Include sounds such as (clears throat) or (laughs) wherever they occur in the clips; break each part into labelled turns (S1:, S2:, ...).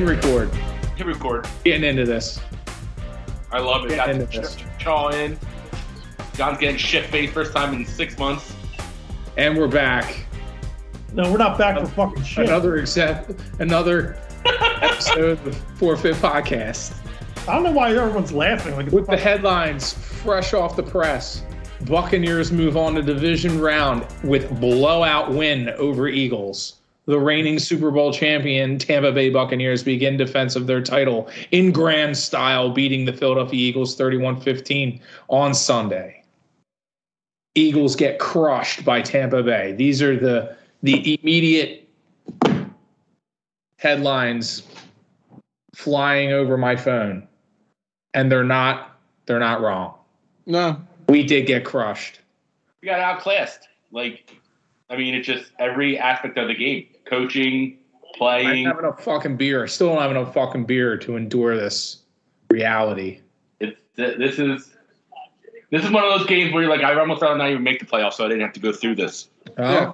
S1: Pin record.
S2: Hit record.
S1: Getting into this.
S2: I love it.
S1: Get
S2: Got
S1: into
S2: the
S1: this.
S2: ch- chaw in. John's getting shit faced first time in six months.
S1: And we're back.
S3: No, we're not back for fucking shit.
S1: Another except another (laughs) episode of the Forfeit Podcast.
S3: I don't know why everyone's laughing. Like,
S1: With the headlines fresh off the press. Buccaneers move on to division round with blowout win over Eagles. The reigning Super Bowl champion Tampa Bay Buccaneers begin defense of their title in grand style, beating the Philadelphia Eagles 31 15 on Sunday. Eagles get crushed by Tampa Bay. These are the the immediate headlines flying over my phone. And they're not they're not wrong.
S4: No.
S1: We did get crushed.
S2: We got outclassed. Like, I mean, it's just every aspect of the game coaching, playing.
S1: I
S2: playing.
S1: don't have enough fucking beer. I still don't have enough fucking beer to endure this reality.
S2: It's, this is. This is one of those games where you're like, I'd almost rather not even make the playoffs, so I didn't have to go through this.
S1: Oh,
S4: Yeah.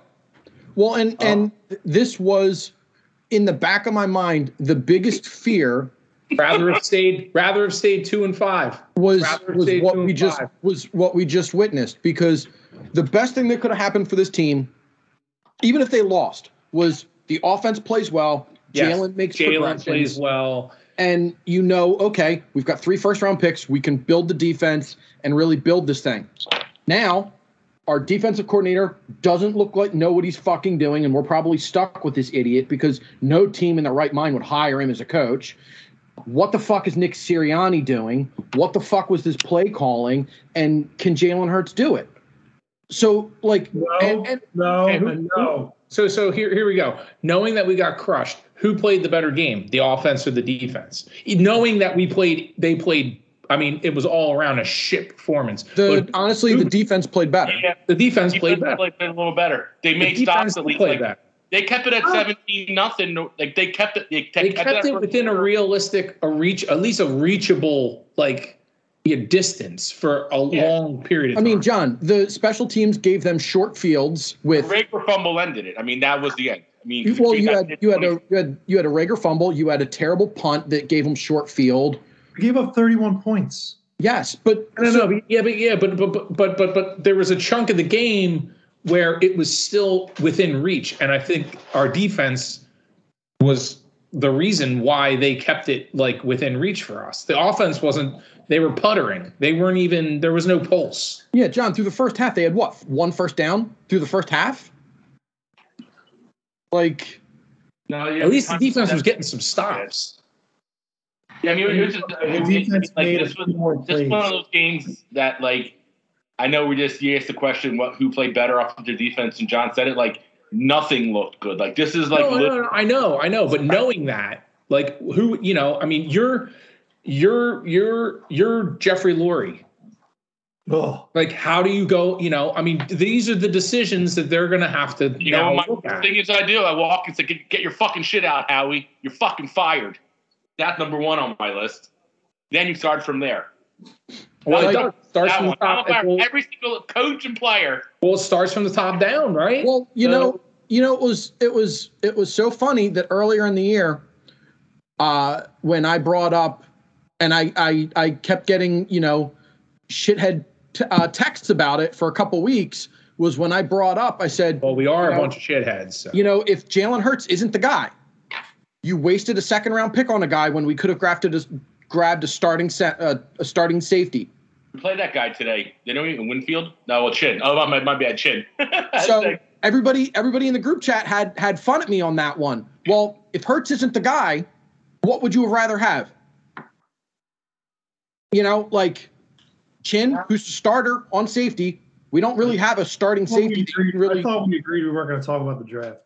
S4: Well, and oh. and this was in the back of my mind the biggest fear
S1: rather have stayed rather have stayed two and five.
S4: was was what we just
S1: five.
S4: was what we just witnessed because the best thing that could have happened for this team, even if they lost, was the offense plays well.
S1: Yes.
S4: Jalen makes
S1: Jalen plays well.
S4: and you know, okay, we've got three first round picks. We can build the defense and really build this thing. Now, our defensive coordinator doesn't look like know what he's fucking doing, and we're probably stuck with this idiot because no team in their right mind would hire him as a coach. What the fuck is Nick Sirianni doing? What the fuck was this play calling? And can Jalen Hurts do it? So, like,
S3: No,
S4: and- and-
S3: no,
S1: and who-
S3: and no.
S1: So so here here we go. Knowing that we got crushed, who played the better game, the offense or the defense? Knowing that we played, they played. I mean, it was all around a shit performance.
S4: the
S1: But
S4: honestly,
S1: who-
S4: the defense played better.
S2: Yeah,
S1: the defense played
S2: defense
S1: better.
S2: played, played a little better. They
S1: The
S2: made
S1: defense
S2: stops at least.
S1: played
S2: Like,
S1: better.
S2: they kept it at 17 nothing. Like they kept it. They,
S1: They kept it within a realistic, a reach, at least a reachable like yeah, distance for a
S2: Yeah.
S1: long period of
S4: I
S1: time.
S4: mean, John, the special teams gave them short fields with
S2: Reagor fumble ended it. I mean, that was the end. I mean,
S4: You- well, you had you had a you had you had a Reagor fumble. You had a terrible punt that gave them short field.
S3: We gave up 31 points.
S4: Yes, but
S1: No,
S4: so-
S1: no, but yeah, but yeah, but but but but but but there was a chunk of the game where it was still within reach, and I think our defense was the reason why they kept it like within reach for us. The offense wasn't; they were puttering. They weren't even. There was no pulse.
S4: yeah, John. Through the first half, they had what one first down through the first half. Like,
S2: No, yeah,
S1: At least the defense was getting some stops.
S2: Yeah, I mean, it was just I mean,
S3: The defense
S2: like
S3: made
S2: this was
S3: more
S2: just
S3: plays.
S2: one of those games that like I know we just you asked the question what who played better off offensive defense and John said it like nothing looked good. Like this is like
S1: no, no, no, no, I know, I know, but knowing that, like, who, you know, I mean, you're, you're, you're, you're Jeffrey Lurie.
S3: Oh,
S1: Like, how do you go? You know, I mean, these are the decisions that they're going to have to
S2: you know my
S1: look at.
S2: thing is I do I walk and say get, get your fucking shit out Howie you're fucking fired. That's number one on my list. Then you start from there.
S1: Well, it
S4: Like,
S1: does. starts from the
S2: one. I'm
S1: top.
S2: Every single coach and player.
S1: well, it starts from the top down, right?
S4: well, you
S1: So-
S4: know, you know, it was it was it was so funny that earlier in the year, uh, when I brought up, and I I I kept getting you know, shithead t- uh, texts about it for a couple weeks. Was when I brought up, I said,
S1: well, we are a
S4: know,
S1: bunch of shitheads. So.
S4: you know, if Jalen Hurts isn't the guy, you wasted a second round pick on a guy when we could have grafted a, grabbed a starting set, uh, a starting safety.
S2: We played that guy today. They know even Winfield? No, well, Chinn. Oh, my, my bad, Chinn. (laughs)
S4: So everybody, everybody in the group chat had had fun at me on that one. Well, if Hurts isn't the guy, what would you have rather have? You know, like Chinn, who's the starter on safety. We don't really have a starting
S3: I thought we
S4: safety.
S3: agreed-
S4: really,
S3: I thought we agreed we weren't going to talk about the draft.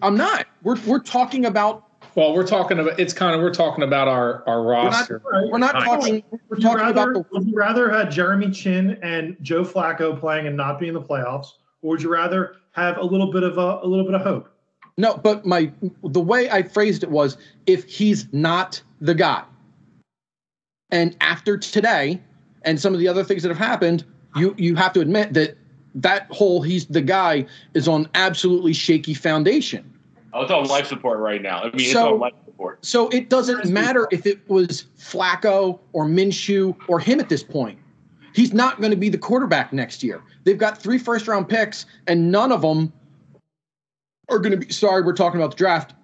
S4: I'm not. We're we're talking about.
S1: well, we're talking about. It's kind of we're talking about our our roster.
S4: We're not
S1: Nice.
S4: talking. We're talking
S3: rather,
S4: about the
S3: would you rather have Jeremy Chinn and Joe Flacco playing and not be in the playoffs, or would you rather have a little bit of a, a little bit of hope?
S4: No, but my the way I phrased it was if he's not the guy. And after today and some of the other things that have happened, you you have to admit that that whole he's the guy is on absolutely shaky foundation.
S2: Oh, it's on life support right now. I mean, it's
S4: So-
S2: on life support.
S4: So it doesn't matter if it was Flacco or Minshew or him at this point. He's not going to be the quarterback next year. They've got three first round picks, and none of them are going to be. Sorry, we're talking about the draft.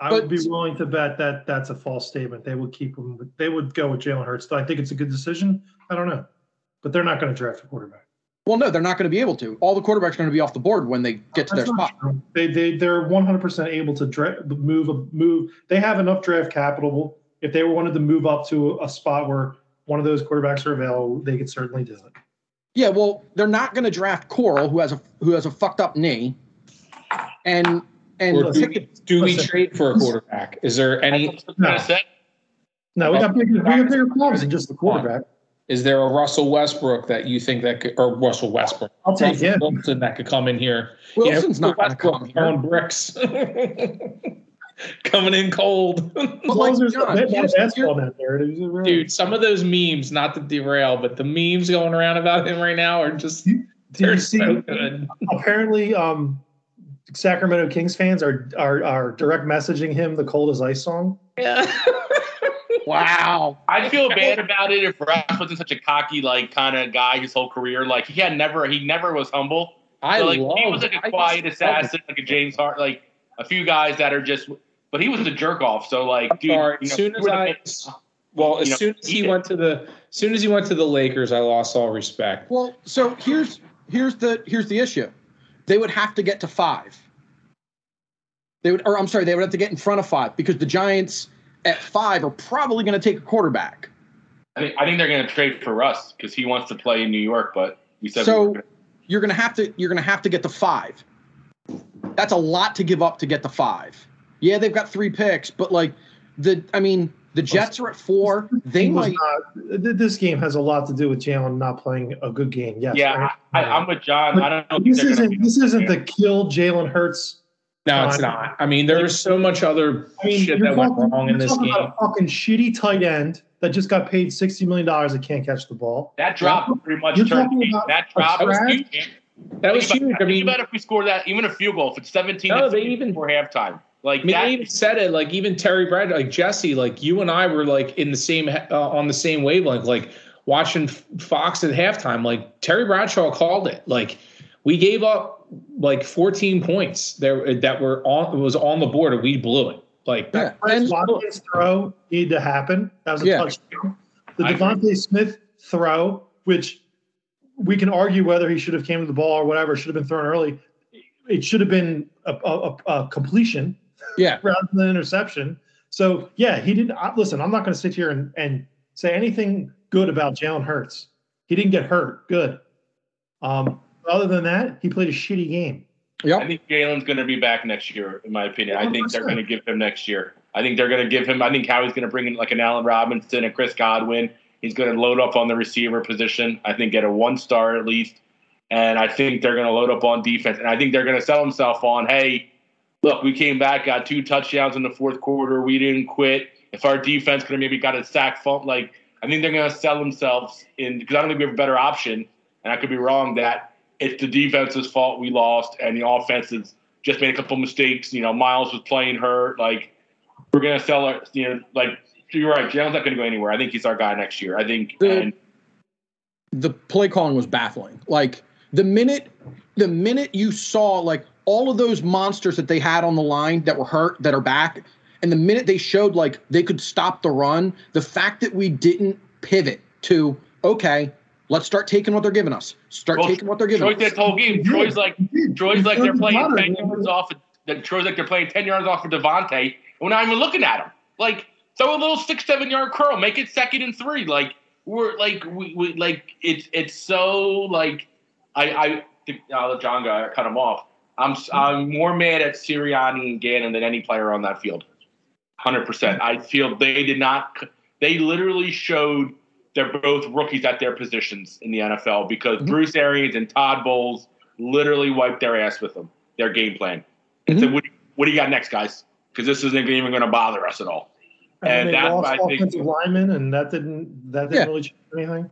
S3: I
S4: But-
S3: would be willing to bet that that's a false statement. They would keep him. They would go with Jalen Hurts. I think it's a good decision? I don't know, but they're not going to draft a quarterback.
S4: Well, no, they're not going to be able to. All the quarterbacks are going to be off the board when they get to their
S3: That's not
S4: spot.
S3: true. They they they're 100 percent able to dra- move a move. They have enough draft capital. If they wanted to move up to a spot where one of those quarterbacks are available, they could certainly do it.
S4: Yeah, well, they're not going to draft Corral, who has a who has a fucked up knee, and and
S1: do
S4: pick
S1: we, do we trade for a quarterback? Is there any?
S2: That's what I was gonna
S3: No.
S2: say.
S3: No, we got bigger, we got bigger problems than just the quarterback.
S1: Is there a Russell Westbrook that you think that could, or Russell Westbrook,
S3: I'll take
S1: Russell
S3: him.
S1: Wilson that could come in here?
S4: Wilson's
S1: Yeah,
S4: not going to come here.
S1: throwing bricks, (laughs) (laughs) coming in cold.
S3: As
S4: But
S3: long
S4: like, John,
S3: a bit more
S4: here's-
S3: basketball net there, it is a really-
S1: Dude, some of those memes, not to derail, but the memes going around about him right now are just
S3: Did
S1: they're
S3: you see?
S1: so good.
S3: Apparently, um, Sacramento Kings fans are, are are direct messaging him the "Cold as Ice" song.
S1: Yeah. (laughs)
S4: wow.
S2: I'd feel bad about it if Russ wasn't such a cocky, like kind of guy his whole career. Like he had never, he never was humble.
S1: I
S2: So, like
S1: love.
S2: he was like a quiet assassin, like a James Hart, like a few guys that are just. But he was a jerk off. So like, dude,
S1: sorry.
S2: you know,
S1: As soon as I,
S2: been-
S1: well, as
S2: you know,
S1: soon as he
S2: he-
S1: went to the, as soon as he went to the Lakers, I lost all respect.
S4: Well, so here's here's the here's the issue. They would have to get to five. They would, or I'm sorry, they would have to get in front of five because the Giants at five are probably going to take a quarterback.
S2: I think, I think they're going to trade for Russ because he wants to play in New York. But we said
S4: So-
S2: were gonna-
S4: You're going to have to you're going to have to get to five. That's a lot to give up to get to five. Yeah, they've got three picks, but like the I mean the Jets are at four. They might.
S3: not- this game has a lot to do with Jalen not playing a good game. Yes.
S2: yeah, I, I, I'm with John. I don't know.
S3: This
S2: they're
S3: isn't this isn't the kill Jalen Hurts.
S1: No, it's not. I mean, there's so much other
S3: I mean,
S1: shit
S3: you're
S1: that went
S3: talking,
S1: wrong
S3: you're
S1: in this
S3: talking
S1: game.
S3: about a fucking shitty tight end that just got paid sixty million dollars that can't catch the ball.
S2: That drop pretty much
S3: You're
S2: turned.
S3: talking about
S2: That drop was huge.
S1: That was
S2: Think
S1: huge.
S2: about-
S1: I mean,
S2: think about if we score that, even a field goal, if it's 17
S1: No, they even-
S2: before halftime. Like
S1: I mean,
S2: that,
S1: they even said it. Like even Terry Brad, like Jesse, like you and I were like in the same uh, on the same wavelength. Like watching Fox at halftime. Like Terry Bradshaw called it. Like we gave up like 14 points there that were on was on the board and we blew it. Like
S4: Yeah,
S3: Chris
S4: and
S3: Watkins throw need to happen. That was a
S4: Yeah.
S3: touchdown. The
S2: I.
S3: DeVonta Smith throw, which we can argue whether he should have came to the ball or whatever, should have been thrown early. It should have been a, a, a- a completion
S4: yeah, (laughs)
S3: rather than an interception. So yeah, he didn't. I, listen, I'm not going to sit here and, and say anything good about Jalen Hurts. He didn't get hurt. Good. Um, other than that, he played a shitty game.
S2: I think Jalen's going to be back next year, in my opinion. I think they're going to give him next year. I think they're going to give him. I think Howie's going to bring in like an Allen Robinson and Chris Godwin. He's going to load up on the receiver position. I think get a one star at least, and I think they're going to load up on defense. And I think they're going to sell himself on, hey, look, we came back, got two touchdowns in the fourth quarter. We didn't quit. If our defense could have maybe got a sack, fault, like I think they're going to sell themselves in because I don't think we have a better option. And I could be wrong that it's the defense's fault we lost, and the offense has just made a couple mistakes. You know, Miles was playing hurt. Like we're going to sell our, you know, like you're right. Jalen's not going to go anywhere. I think he's our guy next year. I think.
S4: The-
S2: and
S4: the play calling was baffling. Like the minute the minute you saw like all of those monsters that they had on the line that were hurt that are back, and the minute they showed like they could stop the run, the fact that we didn't pivot to okay, let's start taking what they're giving us. Start
S2: Well,
S4: taking what they're giving
S2: Troy
S4: us.
S2: did the whole game. Troy's like Troy's like they're playing ten yards off. That Troy's like they're playing ten yards off of DeVonta. and We're not even looking at him. Like throw a little six seven yard curl, make it second and three. Like we're like we, we like it's it's so like I I think I'll uh, let John go. I cut him off. I'm I'm more mad at Sirianni and Gannon than any player on that field. Hundred percent. I feel they did not. They literally showed they're both rookies at their positions in the NFL because
S4: Mhm.
S2: Bruce Arians and Todd Bowles literally wiped their ass with them, their game plan. And
S4: Mhm.
S2: said, what, what do you got next, guys? Because this isn't even going to bother us at all.
S3: And,
S2: And
S3: they
S2: that's
S3: lost
S2: why I think-
S3: offensive linemen, and that didn't that didn't
S4: Yeah.
S3: really change anything.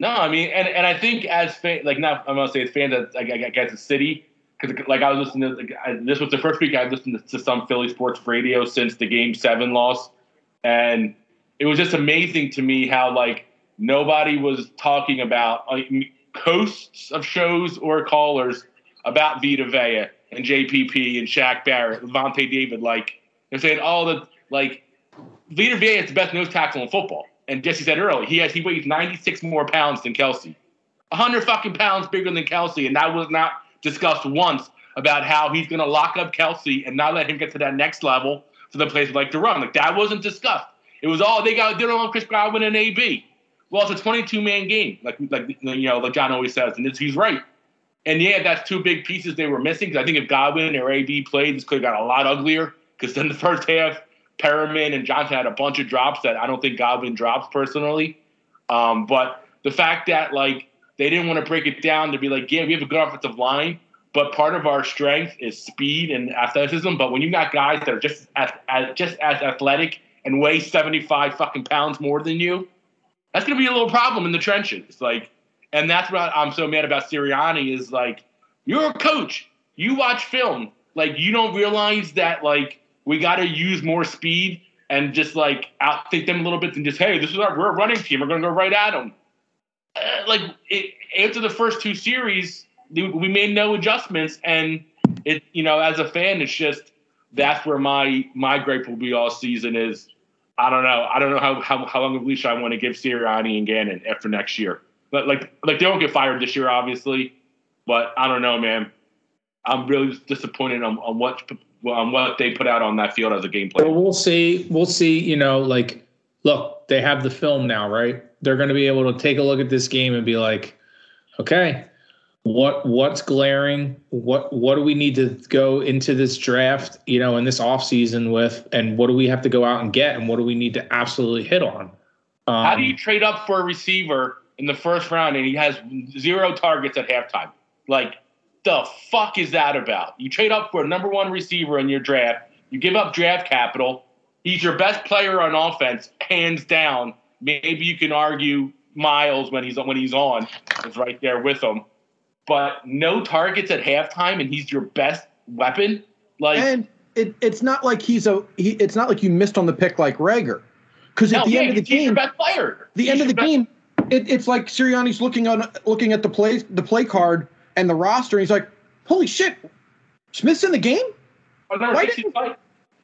S2: No, I mean, and, and I think as fan, like not I'm gonna say as fans, I, I guess the city because like I was listening to I, this was the first week I listened to some Philly sports radio since the Game Seven loss, and it was just amazing to me how like nobody was talking about like hosts of shows or callers about Vita Vea and JPP and Shaq Barrett, Lavonte David. Like they're saying all the like Vita Vea is the best nose tackle in football. And Jesse said earlier, he has he weighs 96 more pounds than Kelce. 100 fucking pounds bigger than Kelce, and that was not discussed once about how he's going to lock up Kelce and not let him get to that next level for the place we'd like to run. Like that wasn't discussed. It was all they got to do on Chris Godwin and AB. Well, it's a 22 man game, like like you know, like John always says, and he's right. And yeah, that's two big pieces they were missing. Because I think if Godwin or AB played, this could have got a lot uglier. Because then the first half, Perriman and Johnson had a bunch of drops that I don't think Godwin drops personally. Um, but the fact that like they didn't want to break it down to be like, yeah, we have a good offensive line, but part of our strength is speed and athleticism. But when you've got guys that are just as, as just as athletic and weigh 75 fucking pounds more than you, that's gonna be a little problem in the trenches. Like, and that's what I'm so mad about Sirianni is like, you're a coach, you watch film, like you don't realize that like we got to use more speed and just like outthink them a little bit and just hey, this is our we're a running team, we're gonna go right at them. Uh, like it, after the first two series, we made no adjustments, and it you know as a fan, it's just that's where my my gripe will be all season is I don't know. I don't know how how, how long of leash I want to give Sirianni and Gannon after next year. But like like they don't get fired this year, obviously. But I don't know, man. I'm really disappointed on, on what on what they put out on that field as a game plan.
S1: Well, we'll see. We'll see. You know, like look, they have the film now, right? They're going to be able to take a look at this game and be like, okay, what what's glaring? What what do we need to go into this draft you know in this offseason with? And what do we have to go out and get? And what do we need to absolutely hit on?
S2: Um, how do you trade up for a receiver in the first round and he has zero targets at halftime? Like the fuck is that about? You trade up for a number one receiver in your draft. You give up draft capital. He's your best player on offense hands down maybe you can argue miles when he's when he's on is right there with him but no targets at halftime, and he's your best weapon. Like,
S4: and it, it's not like he's a. He, it's not like you missed on the pick like Reagor, because at no, the yeah, end of the game,
S2: best player.
S4: The he's end of the game, it, it's like Sirianni's looking on looking at the play the play card and the roster, and he's like, "Holy shit, Smith's in the game."
S2: Oh, why didn't,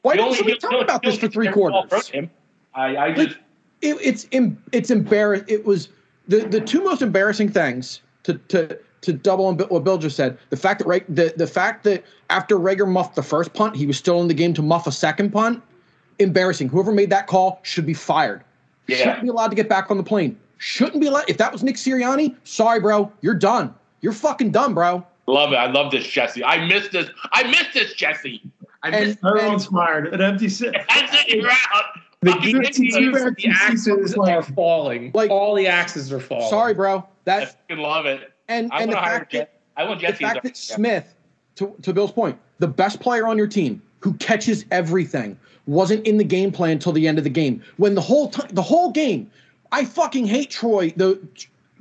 S4: why didn't somebody talk about this for three quarters?
S2: I, I just. Like,
S4: it, it's it's embarrassing. It was the the two most embarrassing things to to to double on what Bill just said, the fact that the the fact that after Reagor muffed the first punt, he was still in the game to muff a second punt, embarrassing. Whoever made that call should be fired. Yeah. Shouldn't be allowed to get back on the plane. Shouldn't be allowed. If that was Nick Sirianni, sorry, bro, you're done. You're fucking done, bro.
S2: Love it. I love this, Jesse. I missed this. I missed this, Jesse. I
S3: missed everyone's fired. An empty set.
S2: You're out.
S1: The, the, the axes are falling. Like all the axes are falling.
S4: Sorry, bro. That's
S2: I love it.
S4: And I and the fact that I want Jesse the fact that Smith, to, to Bill's point, the best player on your team who catches everything wasn't in the game plan until the end of the game. When the whole time, the whole game, I fucking hate Troy, the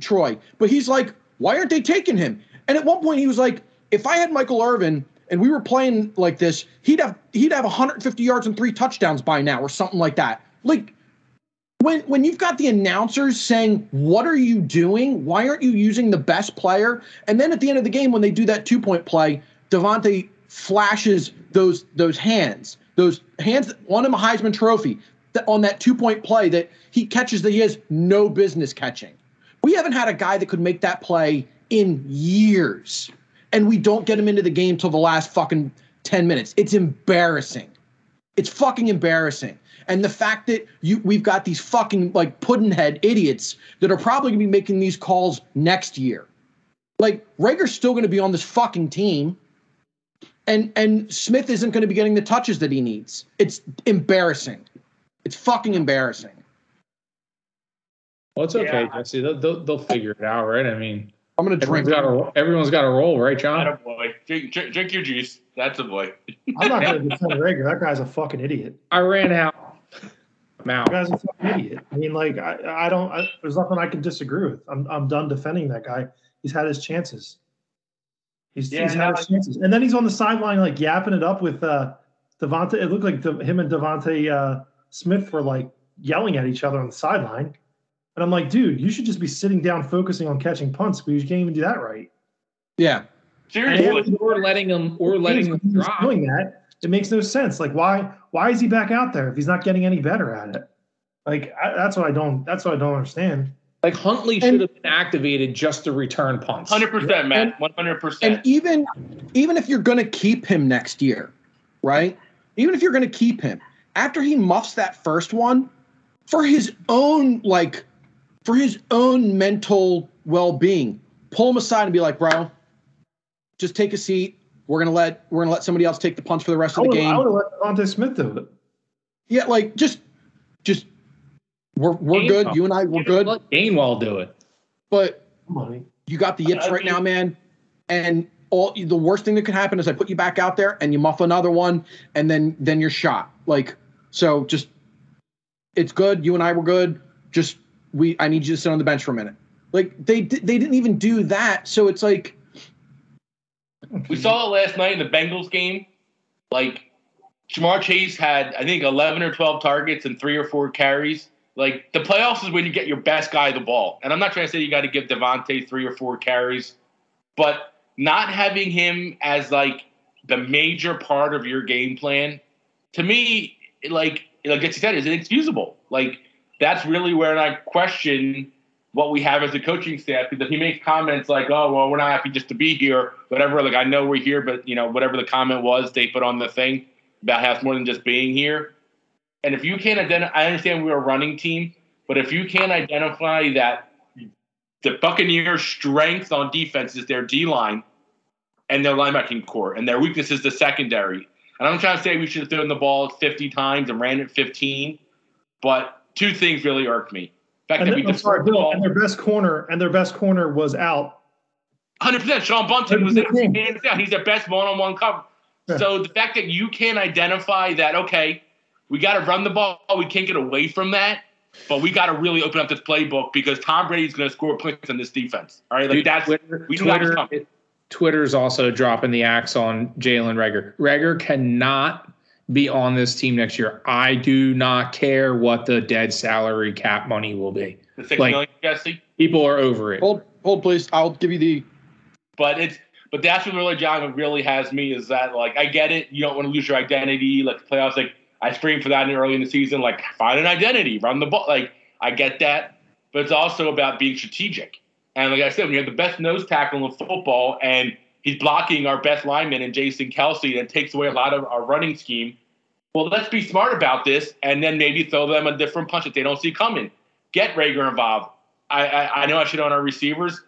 S4: Troy, but he's like, why aren't they taking him? And at one point, he was like, if I had Michael Irvin and we were playing like this, he'd have he'd have 150 yards and three touchdowns by now, or something like that. Like when when you've got the announcers saying what are you doing? Why aren't you using the best player? And then at the end of the game when they do that two point play DeVonta flashes those those hands those hands that won him a Heisman trophy that on that two point play that he catches that he has no business catching. We haven't had a guy that could make that play in years and we don't get him into the game till the last fucking 10 minutes it's embarrassing it's fucking embarrassing and the fact that you we've got these fucking like puddinhead idiots that are probably going to be making these calls next year. Like Reagor's still going to be on this fucking team, and and Smith isn't going to be getting the touches that he needs. It's embarrassing. It's fucking embarrassing.
S1: Well, it's okay, yeah. Jesse. They'll, they'll, they'll figure it out, right? I mean,
S4: I'm gonna drink.
S1: Everyone's got a, everyone's got a roll, right, John?
S2: That a boy. Drink, drink, drink your juice. That's a boy.
S3: I'm not gonna defend Reagor. That guy's a fucking idiot.
S1: I ran out. I'm out.
S3: That guy's a fucking idiot. I mean, like, I, I don't. I, there's nothing I can disagree with. I'm, I'm done defending that guy. He's had his chances. He's,
S2: Yeah,
S3: he's had his chances, and then he's on the sideline like yapping it up with uh, DeVonta. It looked like the, him and DeVonta uh, Smith were like yelling at each other on the sideline, and I'm like, dude, you should just be sitting down focusing on catching punts, but you can't even do that right.
S4: Yeah.
S2: Seriously,
S1: or letting him or letting him
S3: He's
S1: drop.
S3: doing that. It makes no sense. Like, why why is he back out there if he's not getting any better at it? Like, I, that's what I don't. That's what I don't understand.
S1: Like Huntley
S4: And-
S1: should have been activated just to return punts.
S2: hundred percent, Matt. One hundred
S4: And
S2: percent.
S4: And even even if you're going to keep him next year, right? Even if you're going to keep him after he muffs that first one for his own like for his own mental well-being, pull him aside and be like, "Bro, just take a seat. We're going to let we're going to let somebody else take the punch for the rest
S3: I
S4: of the
S3: would, I
S4: game."
S3: would have let DeVonta Smith do it.
S4: Yeah, like just just we're we're
S1: Gainwell.
S4: good. You and I we're good,
S1: Let Gainwell do it.
S4: but You got the yips right now, man. And all the worst thing that could happen is I put you back out there and you muff another one, and then then you're shot. Like so, just it's good. You and I were good. Just we, I need you to sit on the bench for a minute. Like they they didn't even do that. So it's like
S2: We saw it last night in the Bengals game. Like Ja'Marr Chase had, I think, eleven or twelve targets and three or four carries. Like the playoffs is when you get your best guy the ball. And I'm not trying to say you got to give DeVonta three or four carries, but not having him as like the major part of your game plan, to me, like like you said, is inexcusable. Like that's really where I question what we have as a coaching staff because he makes comments like, "Oh, well, we're not happy just to be here, whatever." Like I know we're here, but you know, whatever the comment was, they put on the thing about has more than just being here. And if you can't identify, I understand we're a running team, but if you can't identify that the Buccaneers' strength on defense is their D line and their linebacking core, and their weakness is the secondary. And I'm trying to say we should have thrown the ball 50 times and ran it 15, but two things really irked me. The fact
S3: And,
S2: that
S3: then,
S2: we
S3: I'm sorry,
S2: deferred the
S3: Bill. And their best corner and their best corner was out.
S2: Hundred percent. Sean Bunting was
S3: Hundred percent.
S2: hands down. He's their best one-on-one cover.
S3: Yeah.
S2: So the fact that you can't identify that, okay, we got to run the ball. We can't get away from that, but we got to really open up this playbook because Tom Brady's going to score points on this defense. All right, like
S1: Dude,
S2: that's
S1: Twitter,
S2: we knew that was
S1: Twitter. Twitter's also dropping the axe on Jalen Reagor. Reagor cannot be on this team next year. I do not care what the dead salary cap money will be.
S2: the six
S1: like-
S2: million, Jesse.
S1: People are over it.
S4: hold hold please. I'll give you the
S2: But it's but that's what really John really has me is that like I get it. You don't want to lose your identity. Like the playoffs, like I screamed for that in early in the season. Like find an identity, run the ball. Like I get that, but it's also about being strategic. And like I said, when you have the best nose tackle in football, and he's blocking our best lineman and Jason Kelce, and takes away a lot of our running scheme. Well, let's be smart about this, and then maybe throw them a different punch that they don't see coming. Get Reagor involved. I, I, I know I should own our receivers.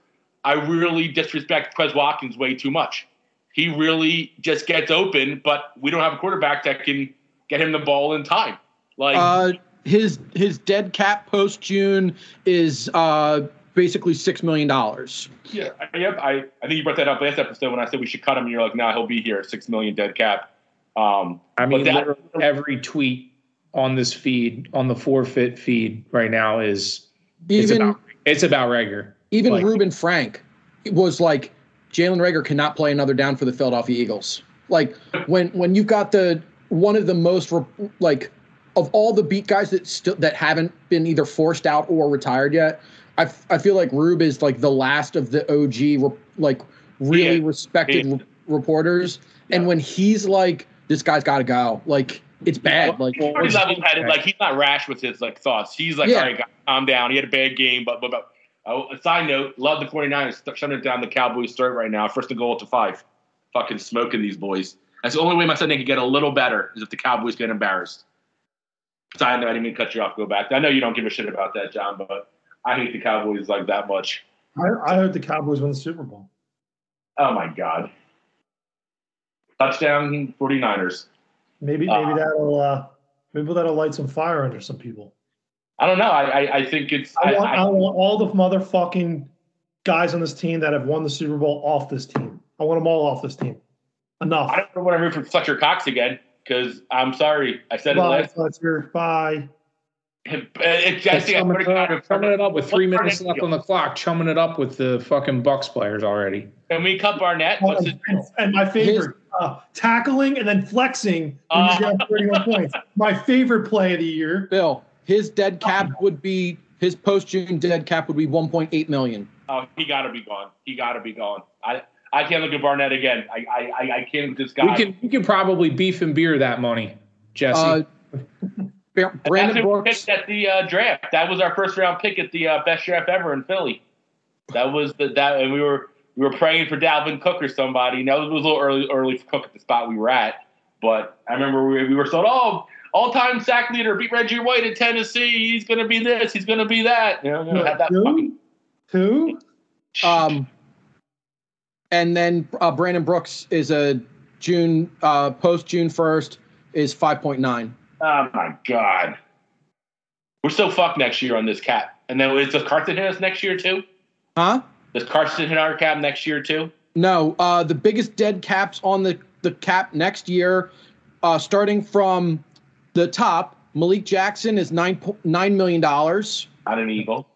S2: I really disrespect Quez Watkins way too much. He really just gets open, but we don't have a quarterback that can get him the ball in time. Like
S4: uh his his dead cap post June is uh basically six million dollars.
S2: Yeah, I, yep. I, I think you brought that up last episode when I said we should cut him. And you're like, nah, he'll be here, six million dead cap. Um,
S1: I mean,
S2: that-
S1: every tweet on this feed, on the forfeit feed right now is it's
S4: Even
S1: about it's about Reagor.
S4: Even
S1: Like-
S4: Reuben Frank was like, Jalen Reagor cannot play another down for the Philadelphia Eagles. Like when when you've got the one of the most like of all the beat guys that still that haven't been either forced out or retired yet. I, I feel like Rube is like the last of the OG like really
S2: Yeah.
S4: respected
S2: Yeah.
S4: re- reporters. And when he's like, this guy's got to go. Like it's bad. Like
S2: He's pretty level-headed. Like he's not rash with his like thoughts. He's like,
S4: Yeah.
S2: all right, guys, calm down. He had a bad game, but but. but oh, a side note: love the 49ers st- shutting down the Cowboys' throat right now. First and goal to five. Fucking smoking these boys. That's the only way my Sunday can get a little better is if the Cowboys get embarrassed. Side note: I didn't mean to cut you off. Go back. I know you don't give a shit about that, John, but I hate the Cowboys like that much.
S3: I, I heard the Cowboys win the Super Bowl.
S2: Oh my god! Touchdown 49ers.
S3: Maybe
S2: Uh,
S3: maybe that'll uh, maybe that'll light some fire under some people.
S2: I don't know. I I, I think it's.
S3: I want, I,
S2: I,
S3: want all the motherfucking guys on this team that have won the Super Bowl off this team. I want them all off this team. Enough.
S2: I don't want to root for Fletcher Cox again because I'm sorry. I said it
S3: Bye,
S2: last.
S3: Fletcher. Bye.
S2: It's, I think I
S1: chumming,
S2: swear
S1: it up, chumming it up with three minutes
S2: Barnett
S1: left on the clock, chumming it up with the fucking Bucks players already.
S2: And we cut Barnett? What's his
S3: and, and my favorite, uh, tackling and then flexing when
S2: Uh.
S3: you get 31 (laughs) points. My favorite play of the year.
S4: Bill, his dead cap would be his post June dead cap would be 1.8 million.
S2: Oh, he got to be gone. He got to be gone. I I can't look at Barnett again. I I I, I can't with this guy.
S1: We can we can probably beef and beer that money, Jesse.
S4: Uh, Bar-
S2: That's (laughs)
S4: Brandon
S2: who
S4: Brooks.
S2: picked at the uh, draft. That was our first round pick at the uh, best draft ever in Philly. That was the that, and we were we were praying for Dalvin Cook or somebody. Now it was a little early early for Cook at the spot we were at, but I remember we, we were told, oh, all time sack leader beat Reggie White in Tennessee. He's gonna be this. He's gonna be that. You know, you know, had that
S3: Who?
S2: fucking
S3: Who?
S4: Um, and then uh, Brandon Brooks is a June uh, post June first is 5.9.
S2: Oh my god. We're so fucked next year on this cap. And then does Carson hit us next year too?
S4: Huh?
S2: Does Carson hit our cap next year too?
S4: No. Uh, the biggest dead caps on the the cap next year, uh, starting from the top. Malik Jackson is nine nine million dollars.
S2: Not an Eagle.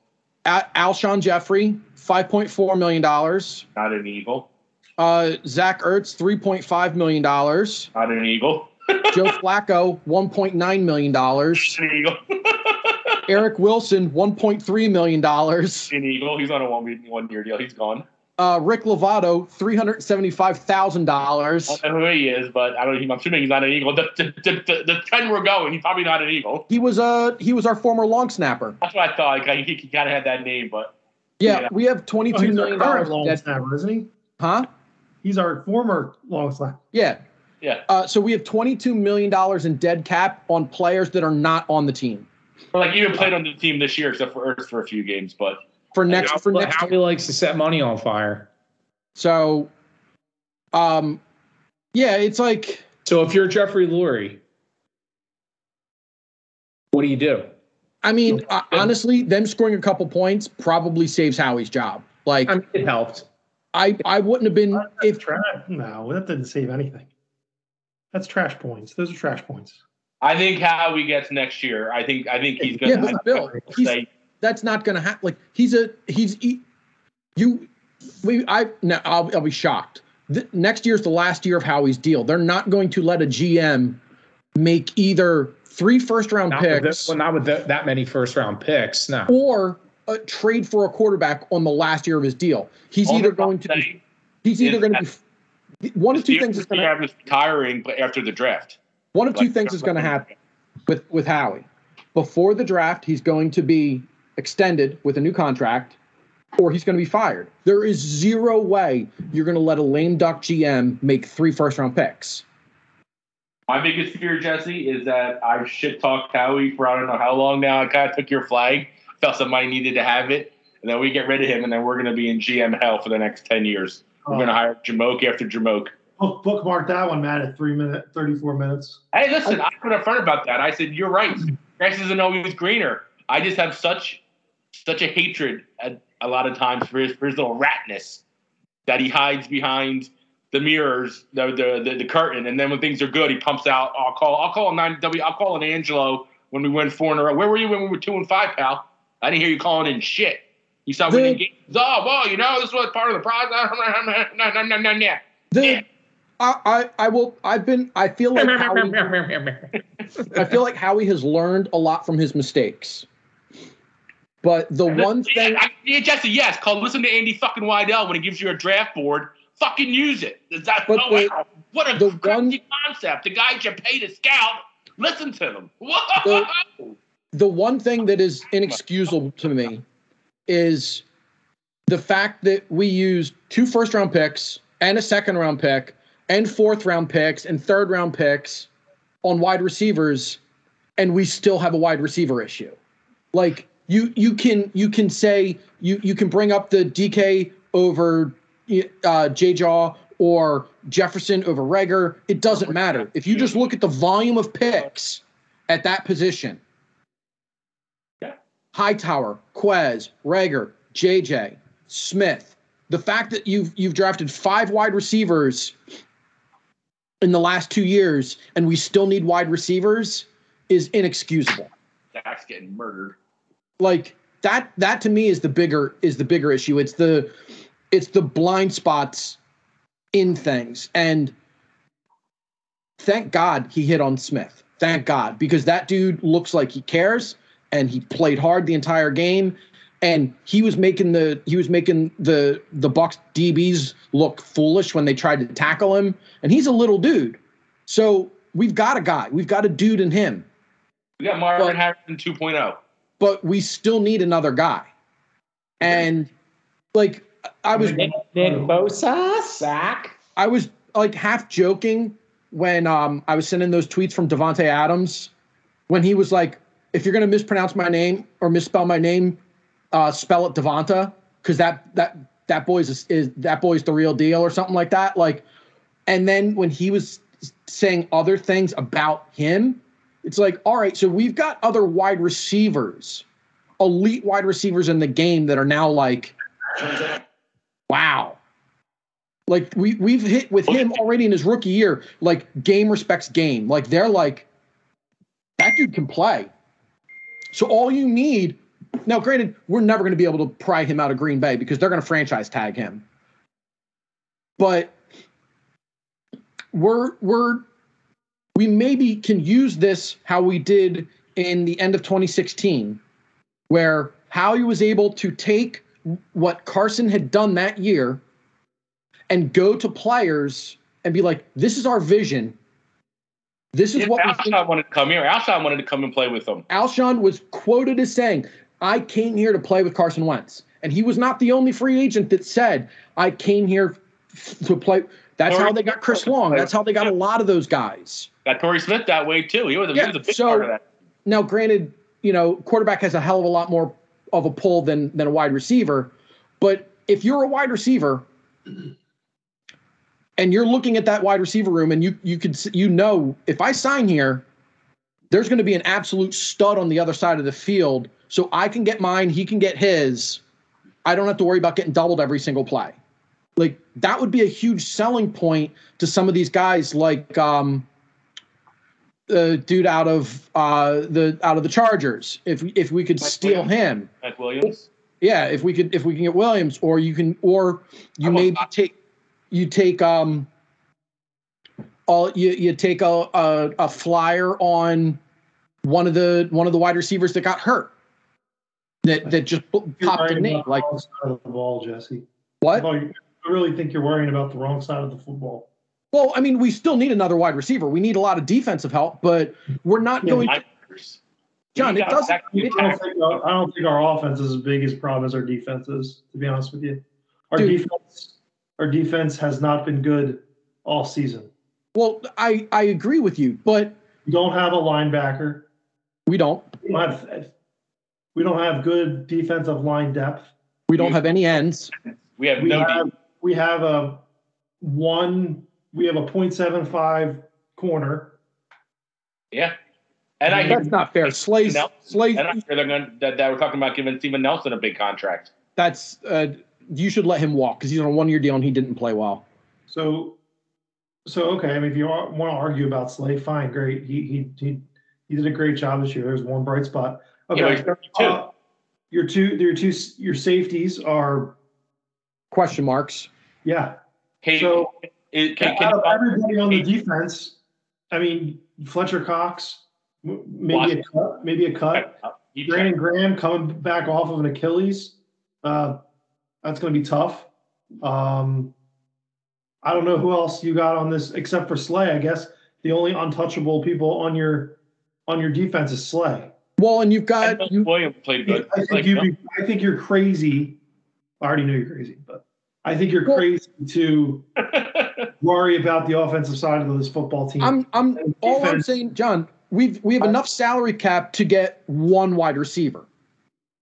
S4: Al- Alshon Jeffery, five point four million dollars.
S2: Not an Eagle.
S4: Uh, Zach Ertz, three point five million dollars.
S2: Not an Eagle.
S4: Joe Flacco, one point nine million dollars.
S2: An Eagle. (laughs)
S4: Eric Wilson, one point three million dollars.
S2: an Eagle. He's on a one one year deal. He's gone.
S4: Uh, Rick Lovato, three hundred seventy five thousand dollars.
S2: I don't know who he is, but I don't. I'm assuming he's not an Eagle. The, the, the, the, the trend we're going, he's probably not an Eagle.
S4: He was a he was our former long snapper.
S2: That's what I thought. Like, he, he kind of had that name, but
S4: Yeah,
S2: Yeah.
S4: we have twenty
S3: Oh,
S4: two
S3: he's our current
S4: dollars.
S3: long snapper, isn't he?
S4: Huh?
S3: He's our former long snapper.
S4: Yeah.
S2: Yeah.
S4: Uh, so we have twenty two million dollars in dead cap on players that are not on the team
S2: Or like even played on the team this year, except for Ertz for a few games. But
S4: for next for next
S1: Howie likes to set money on fire.
S4: So, um, yeah, it's like
S1: So if you're Jeffrey Lurie, what do you do?
S4: I mean, uh, honestly, them scoring a couple points probably saves Howie's job. Like
S1: I mean, it helped.
S4: I I wouldn't have been
S3: That's
S4: if
S3: trash. No, that didn't save anything. That's trash points. Those are trash points.
S2: I think Howie gets next year. I think I think he's gonna.
S4: Yeah, but Bill, he's-
S2: say-
S4: that's not going to happen. Like he's a he's he, you we I no I'll, I'll be shocked. Th- next year's the last year of Howie's deal. They're not going to let a GM make either three first round
S1: Not with,
S4: picks
S1: that, well, not with that, that many first round picks. No.
S4: or a trade for a quarterback on the last year of his deal. He's
S2: all
S4: either going to be, he's either going to be one of two things is going to
S2: happen. retiring, but after the draft.
S4: one of two things is going to happen with with Howie. Before the draft, he's going to be extended with a new contract, or he's going to be fired. There is zero way you're going to let a lame duck GM make three first round picks.
S2: My biggest fear, Jesse, is that I've shit talked Howie for I don't know how long now. I kind of took your flag, felt somebody needed to have it, and then we get rid of him, and then we're going to be in GM hell for the next 10 years. We're going to hire Jamoke after Jamoke.
S3: Book, bookmark that one, Matt, at three minute, thirty-four minutes.
S2: Hey, listen, I put up front about that. I said, you're right. Grass isn't always greener. I just have such such a hatred at, a lot of times for his, for his little ratness that he hides behind the mirrors, the, the the the curtain, and then when things are good, he pumps out. I'll call. I'll call a nine W. I'll call an Angelo when we win four in a row. Where were you when we were two and five, pal? I didn't hear you calling in shit. You saw
S4: The-
S2: winning games. Oh, well, you know this was part of the process.
S4: The,
S2: Yeah.
S4: I, I I will. I've been. I feel like Howie, (laughs) I feel like Howie has learned a lot from his mistakes. But the one
S2: Yeah,
S4: thing,
S2: I, yeah, Jesse, yes, call listen to Andy fucking Weidl when he gives you a draft board. Fucking use it. That,
S4: But
S2: oh,
S4: the-
S2: wow. What a
S4: the
S2: crazy
S4: one-
S2: concept. The guy you pay to scout, listen to them. Whoa!
S4: the one thing that is inexcusable to me is the fact that we used two first round picks and a second round pick and fourth round picks and third round picks on wide receivers and we still have a wide receiver issue. Like you you can you can say you you can bring up the DK over uh Jaw or Jefferson over Reagor. It doesn't matter. If you just look at the volume of picks at that position Hightower, Quez, Reagor, JJ, Smith. The fact that you've you've drafted five wide receivers in the last two years and we still need wide receivers is inexcusable.
S2: Dak's getting murdered.
S4: like that that to me is the bigger is the bigger issue it's the it's the blind spots in things and thank god he hit on smith thank god because that dude looks like he cares and he played hard the entire game and he was making the he was making the the bucks dbs look foolish when they tried to tackle him and he's a little dude so we've got a guy we've got a dude in him
S2: We got Marvin
S4: Well-
S2: Harrison oh. 2.0.
S4: but we still need another guy. And like I was
S1: Nick, Nick Bosa, sack.
S4: I was like half joking when um I was sending those tweets from Davante Adams when he was like, if you're gonna mispronounce my name or misspell my name, uh, spell it Devonta because that that that boy's is, is that boy's the real deal or something like that. Like, and then when he was saying other things about him, it's like, all right, so we've got other wide receivers, elite wide receivers in the game that are now like, wow. Like we we've hit with him already in his rookie year, like game respects game. Like they're like, that dude can play. So all you need now, granted, we're never going to be able to pry him out of Green Bay because they're going to franchise tag him. But we're we're we maybe can use this how we did in the end of 2016, where Howie was able to take what Carson had done that year and go to players and be like, "This is our vision. This is
S2: Yeah,
S4: what we think."
S2: Alshon wanted to come here. Alshon wanted to come and play with them.
S4: Alshon was quoted as saying, I came here to play with Carson Wentz. And he was not the only free agent that said, I came here to play. That's how they got Chris Long. That's how they got a lot of those guys.
S2: Got Torrey Smith that way too. He was a,
S4: Yeah,
S2: he was a big
S4: so-
S2: part of that.
S4: Now, granted, you know, quarterback has a hell of a lot more of a pull than than a wide receiver. But if you're a wide receiver and you're looking at that wide receiver room and you you could you know if I sign here, there's going to be an absolute stud on the other side of the field. So I can get mine, he can get his. I don't have to worry about getting doubled every single play. Like that would be a huge selling point to some of these guys like um the dude out of uh the out of the Chargers. If if we could
S2: Mike
S4: steal
S2: Williams?
S4: him.
S2: Mike Williams.
S4: Yeah, if we could if we can get Williams or you can or you maybe take you take um all you you take a, a a flyer on one of the one of the wide receivers that got hurt. That that just popped a
S3: worrying
S4: name
S3: about the
S4: like
S3: wrong side of the ball, Jesse.
S4: what?
S3: Oh, I really think you're worrying about the wrong side of the football.
S4: Well, I mean, we still need another wide receiver. We need a lot of defensive help, but we're not
S3: Yeah,
S4: going.
S2: Linebackers.
S4: John, it doesn't- it-
S3: I don't, think our, I don't think our offense is as big as problem as our defense is. To be honest with you, our
S4: Dude.
S3: defense, our defense has not been good all season.
S4: Well, I I agree with you, but
S3: We don't have a linebacker.
S4: we don't.
S3: We don't have, we don't have good defensive line depth.
S4: We don't have any ends.
S2: We have
S3: We
S2: no
S3: have
S2: deep.
S3: we have a one. We have a .75 corner.
S2: Yeah. And I
S4: That's not fair. Slay's
S2: No.
S4: Slay's.
S2: and I hear they're going that, that we're talking about giving Steven Nelson a big contract.
S4: That's uh, you should let him walk because he's on a one year deal and he didn't play well.
S3: So, so okay. I mean, if you want to argue about Slay, fine, great. He he he he did a great job this year. There's one bright spot.
S2: Yeah, but
S3: Okay,
S2: he's 32.
S3: uh, your two your two your safeties are
S4: Question marks.
S3: yeah.
S2: Can,
S3: So-
S2: it, can,
S3: Out of everybody on the defense, I mean Fletcher Cox, m- maybe a cut, maybe a cut. Brandon Graham coming back off of an Achilles. Uh, that's going to be tough. Um, I don't know who else you got on this except for Slay. I guess the only untouchable people on your on your defense is Slay.
S4: Well, and you've
S2: I
S4: got you.
S2: Williams played good.
S3: I think
S2: Like,
S3: you.
S2: no,
S3: be I think you're crazy. I already know you're crazy, but I think you're
S4: Well-
S3: crazy to (laughs) worry about the offensive side of this football team.
S4: I'm I'm
S3: And
S4: all I'm saying, John. We've we have enough salary cap to get one wide receiver.